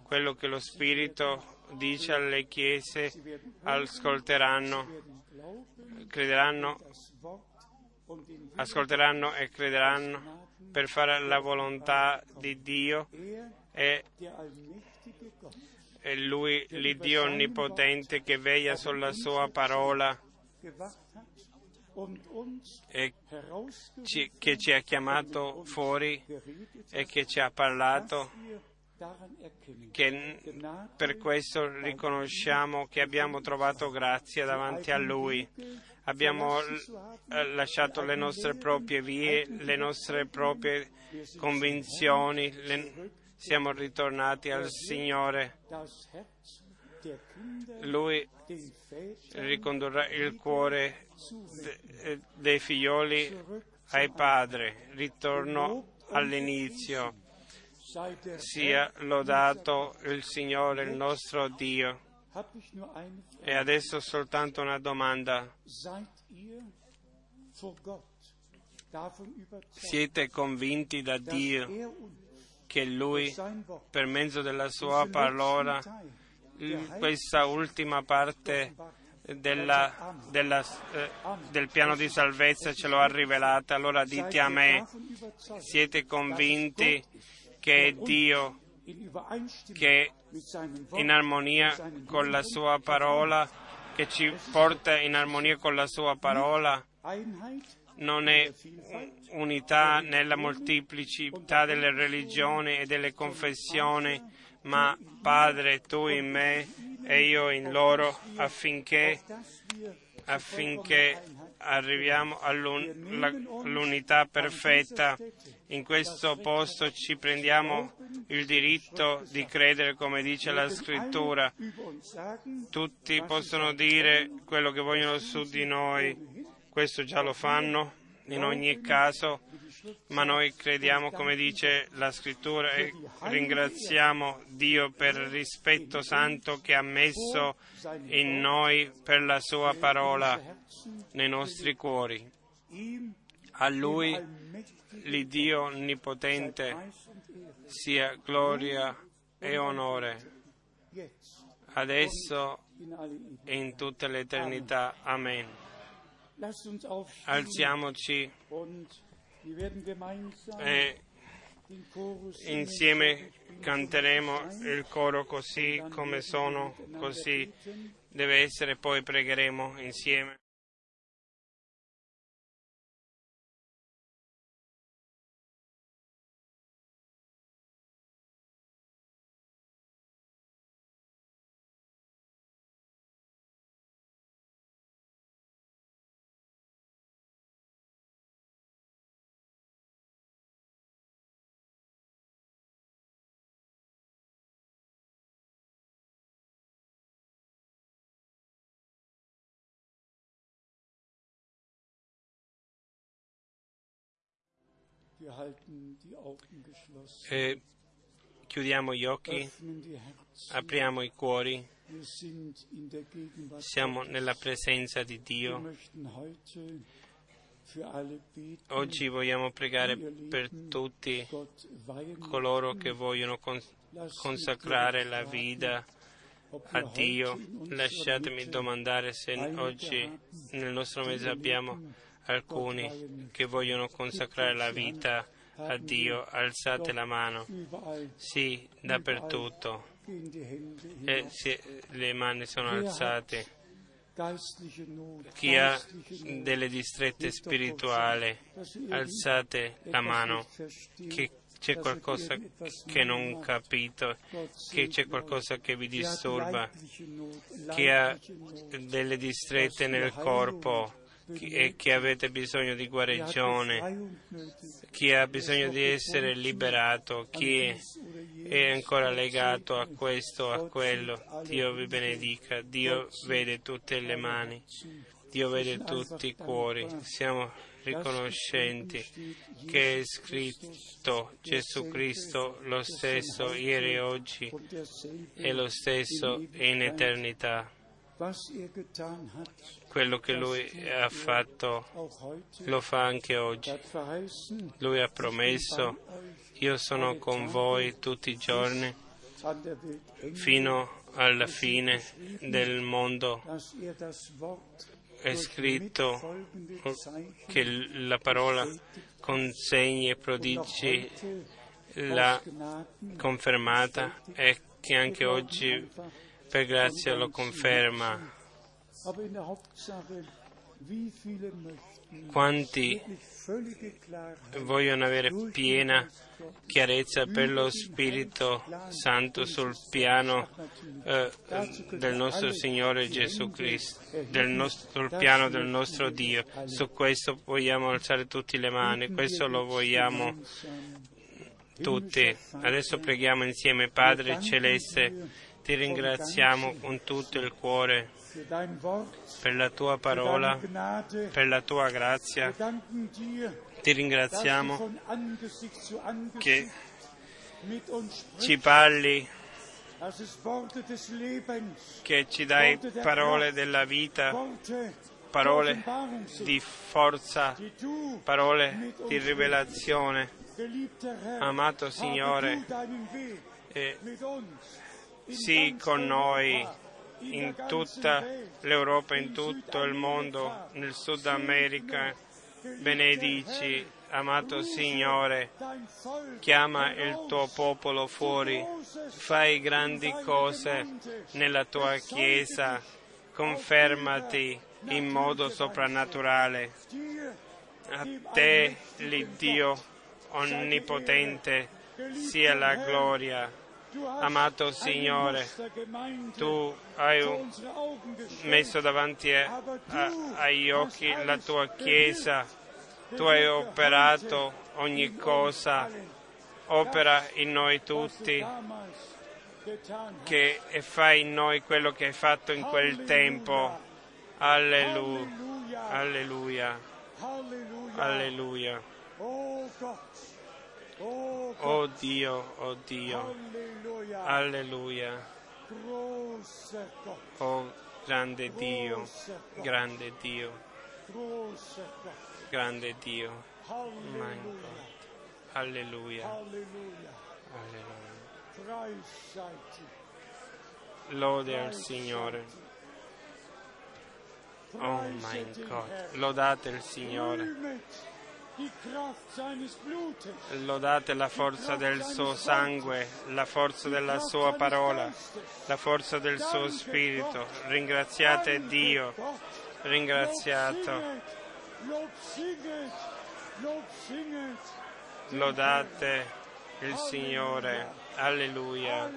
quello che lo Spirito dice alle chiese, ascolteranno, crederanno, ascolteranno e crederanno per fare la volontà di Dio e, e Lui, l'Iddio onnipotente che veglia sulla sua parola e che ci ha chiamato fuori e che ci ha parlato che per questo riconosciamo che abbiamo trovato grazia davanti a Lui. Abbiamo lasciato le nostre proprie vie, le nostre proprie convinzioni, le, siamo ritornati al Signore. Lui ricondurrà il cuore de, dei figlioli ai padri. Ritorno all'inizio sia lodato il Signore, il nostro Dio. E adesso soltanto una domanda. Siete convinti da Dio che Lui, per mezzo della Sua parola, questa ultima parte della- della- eh, del piano di salvezza ce lo ha rivelata. Allora dite a me, siete convinti che è Dio che in armonia con la Sua parola, che ci porta in armonia con la Sua parola, non è unità nella molteplicità delle religioni e delle confessioni, ma Padre, tu in me e io in loro, affinché, affinché arriviamo all'unità perfetta. In questo posto ci prendiamo il diritto di credere come dice la scrittura. Tutti possono dire quello che vogliono su di noi, questo già lo fanno in ogni caso, ma noi crediamo come dice la scrittura e ringraziamo Dio per il rispetto santo che ha messo in noi per la sua parola nei nostri cuori. A Lui, l'Iddio onnipotente, sia gloria e onore, adesso e in tutta l'eternità. Amen. Alziamoci e insieme canteremo il coro così come sono, così deve essere, poi pregheremo insieme. E chiudiamo gli occhi, apriamo i cuori, siamo nella presenza di Dio. Oggi vogliamo pregare per tutti coloro che vogliono cons- consacrare la vita a Dio. Lasciatemi domandare se oggi nel nostro mese abbiamo alcuni che vogliono consacrare la vita a Dio. Alzate la mano. Sì, dappertutto. E le mani sono alzate. Chi ha delle distrette spirituali, alzate la mano. Che c'è qualcosa che non capito, che c'è qualcosa che vi disturba, chi ha delle distrette nel corpo e che avete bisogno di guarigione, chi ha bisogno di essere liberato, chi è ancora legato a questo a quello. Dio vi benedica, Dio vede tutte le mani, Dio vede tutti i cuori. Siamo riconoscenti che è scritto Gesù Cristo lo stesso ieri e oggi e lo stesso in eternità. Quello che Lui ha fatto lo fa anche oggi. Lui ha promesso, io sono con voi tutti i giorni fino alla fine del mondo. È scritto che la parola con segni e prodigi l'ha confermata e che anche oggi per grazia lo conferma. Quanti vogliono avere piena chiarezza per lo Spirito Santo sul piano eh, del nostro Signore Gesù Cristo, del sul piano del nostro Dio. Su questo vogliamo alzare tutte le mani, questo lo vogliamo tutti. Adesso preghiamo insieme, Padre Celeste, ti ringraziamo con tutto il cuore per la tua parola, per la tua grazia. Ti ringraziamo che ci parli, che ci dai parole della vita, parole di forza, parole di rivelazione. Amato Signore, eh, sii con noi in tutta l'Europa, in tutto il mondo, nel Sud America. Benedici, amato Signore, chiama il tuo popolo fuori, fai grandi cose nella tua Chiesa, confermati in modo soprannaturale. A te, l'Iddio onnipotente, sia la gloria. Amato Signore, Tu hai messo davanti agli occhi la tua Chiesa, tu hai operato ogni cosa, opera in noi tutti che, e fai in noi quello che hai fatto in quel tempo. Allelu- Halleluja. Alleluia, Halleluja. alleluia. Oh. Oh. Oh Dio, oh Dio, alleluia. Oh grande Dio, grande Dio, grande Dio. Alleluia, alleluia. Lode al Signore. Oh my God, Herrn. lodate il Signore, Lodate la forza del suo sangue, la forza della sua parola, la forza del suo spirito. Ringraziate Dio, ringraziato, lodate il Signore. Alleluia.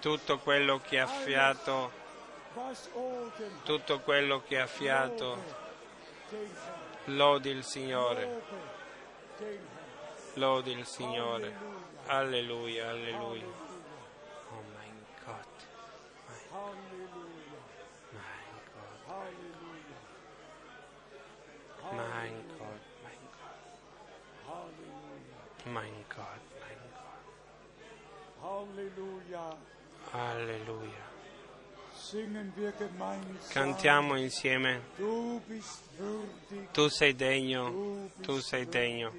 Tutto quello che ha fiato, tutto quello che ha fiato, lodi il Signore, lodi il Signore. Alleluia, alleluia. Oh my God, my God, my God, my God, my God, my. God. Alleluia. Gemeinsam. Cantiamo insieme. Tu sei degno, tu sei degno.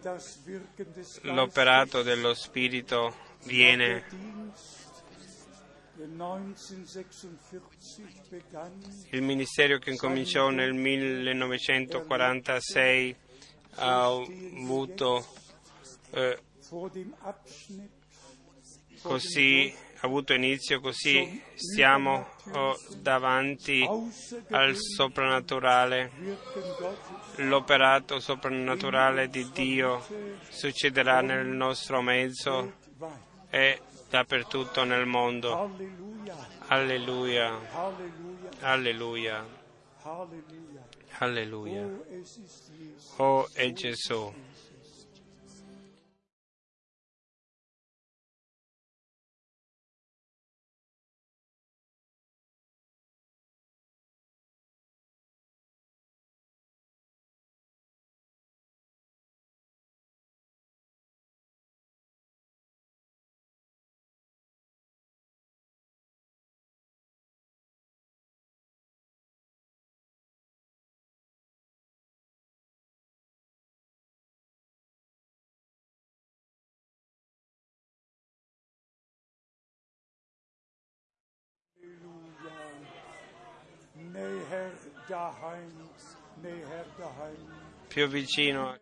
Das Wirken des l'operato dello Spirito viene. Dienst, der 1946 begann, Il ministero che incominciò nel 1946 ha avuto eh, così avuto inizio così stiamo oh, davanti al soprannaturale. L'operato soprannaturale di Dio succederà nel nostro mezzo e dappertutto nel mondo. Alleluia. Alleluia. Alleluia. Oh è Gesù più vicino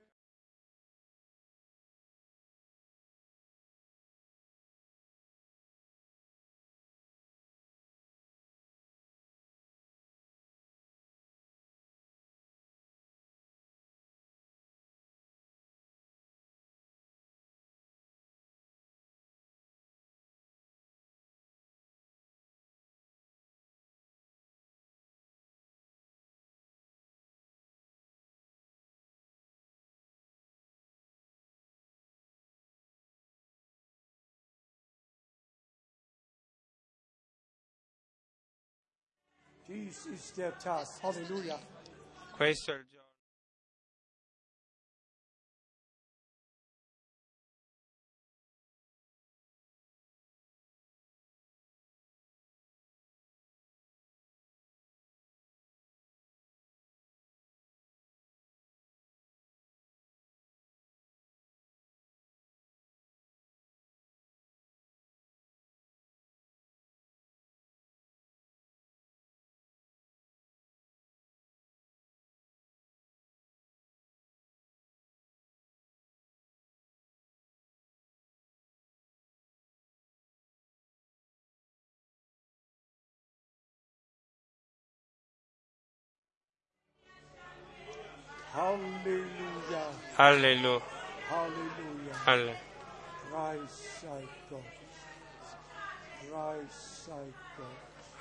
questo è il giorno.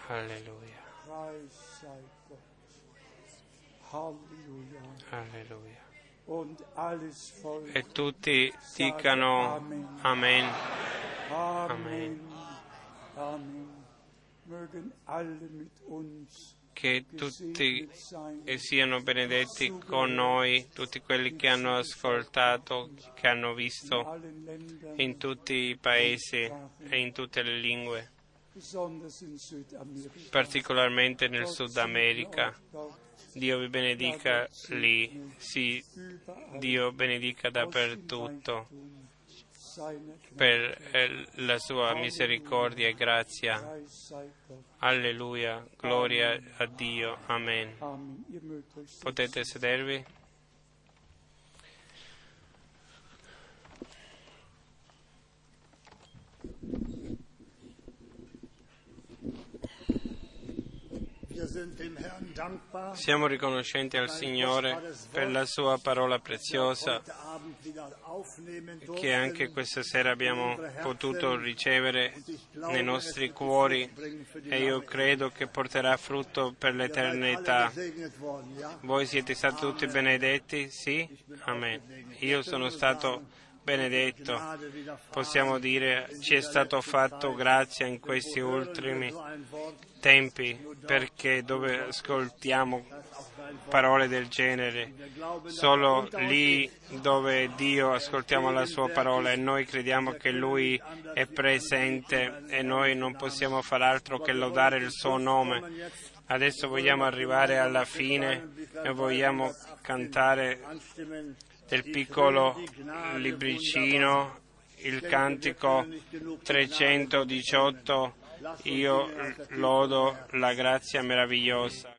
Alleluia. Alleluia. Alles Volk. E tutti dicano Amen. Amen. Amen. Mögen alle mit uns Che tutti siano benedetti con noi, tutti quelli che hanno ascoltato, che hanno visto in tutti i paesi e in tutte le lingue, particolarmente nel Sud America. Dio vi benedica lì, sì, Dio benedica dappertutto. Per eh, la sua misericordia e grazia. Alleluia, gloria a Dio, Amen. Potete sedervi? Wir sind dem Herrn dankbar, Siamo riconoscenti al Signore per la sua parola preziosa che anche questa sera abbiamo potuto ricevere nei nostri cuori e io credo che porterà frutto per l'eternità. Voi siete stati tutti benedetti? Sì? Amen. Io sono stato benedetto. Possiamo dire ci è stato fatto grazia in questi ultimi tempi perché dove ascoltiamo parole del genere, solo lì dove Dio ascoltiamo la sua parola e noi crediamo che Lui è presente e noi non possiamo far altro che lodare il suo nome. Adesso vogliamo arrivare alla fine e vogliamo cantare. Del piccolo libricino il cantico 318 io lodo la grazia meravigliosa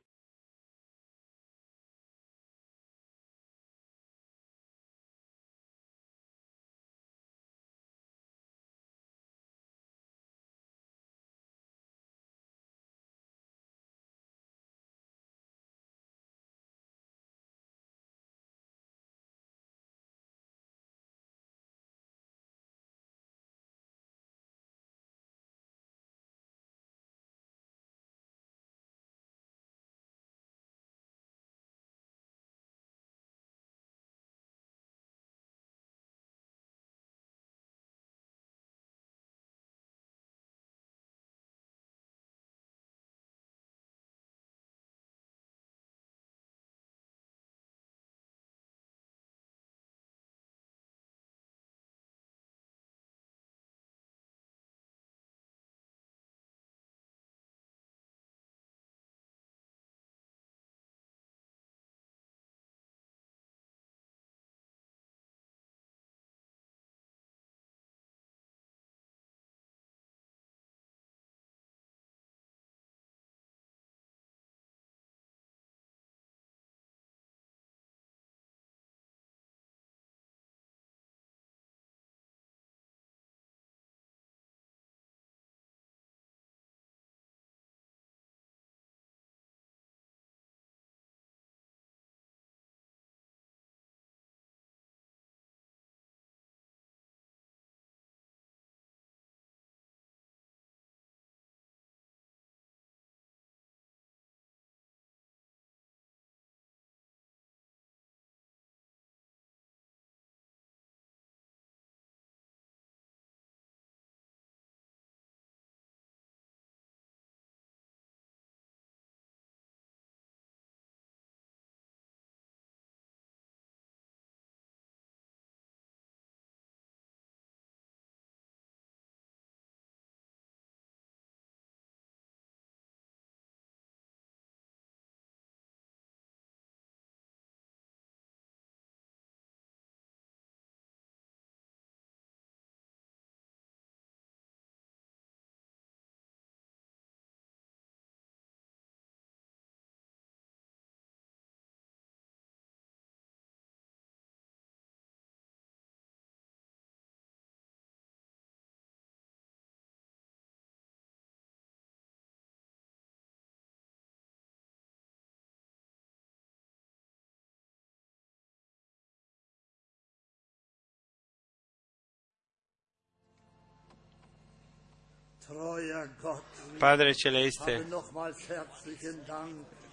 Padre Celeste,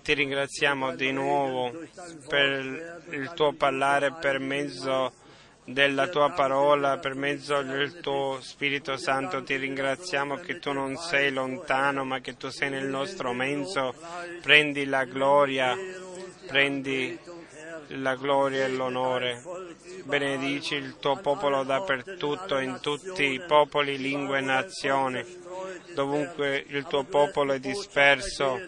ti ringraziamo di nuovo per il tuo parlare per mezzo della tua parola, per mezzo del tuo Spirito Santo. Ti ringraziamo che tu non sei lontano, ma che tu sei nel nostro mezzo. Prendi la gloria, prendi la gloria e l'onore. Benedici il tuo popolo dappertutto, in tutti i popoli, lingue e nazioni, dovunque il tuo popolo è disperso,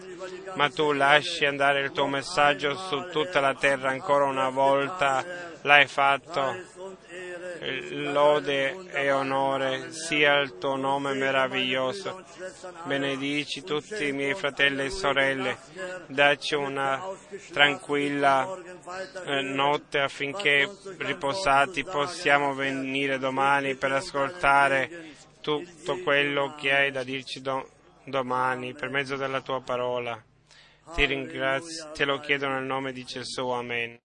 ma tu lasci andare il tuo messaggio su tutta la terra ancora una volta. L'hai fatto. Lode e onore sia il tuo nome meraviglioso. Benedici tutti i miei fratelli e sorelle. Dacci una tranquilla eh, notte affinché riposati possiamo venire domani per ascoltare tutto quello che hai da dirci do- domani per mezzo della tua parola. Ti ringrazio, te lo chiedo nel nome di Gesù. Amen.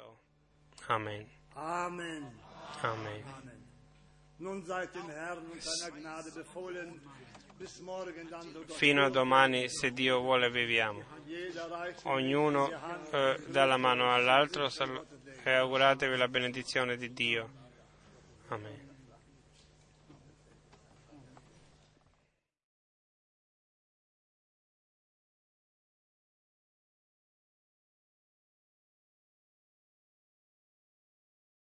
Adesso. Amen. Amen. Amen. Amen. Nun seid dem Herrn und seiner Gnade befohlen. So Fino a domani, se Dio vuole, viviamo. Ognuno eh, dà la mano all'altro e auguratevi la benedizione di Dio. Amen.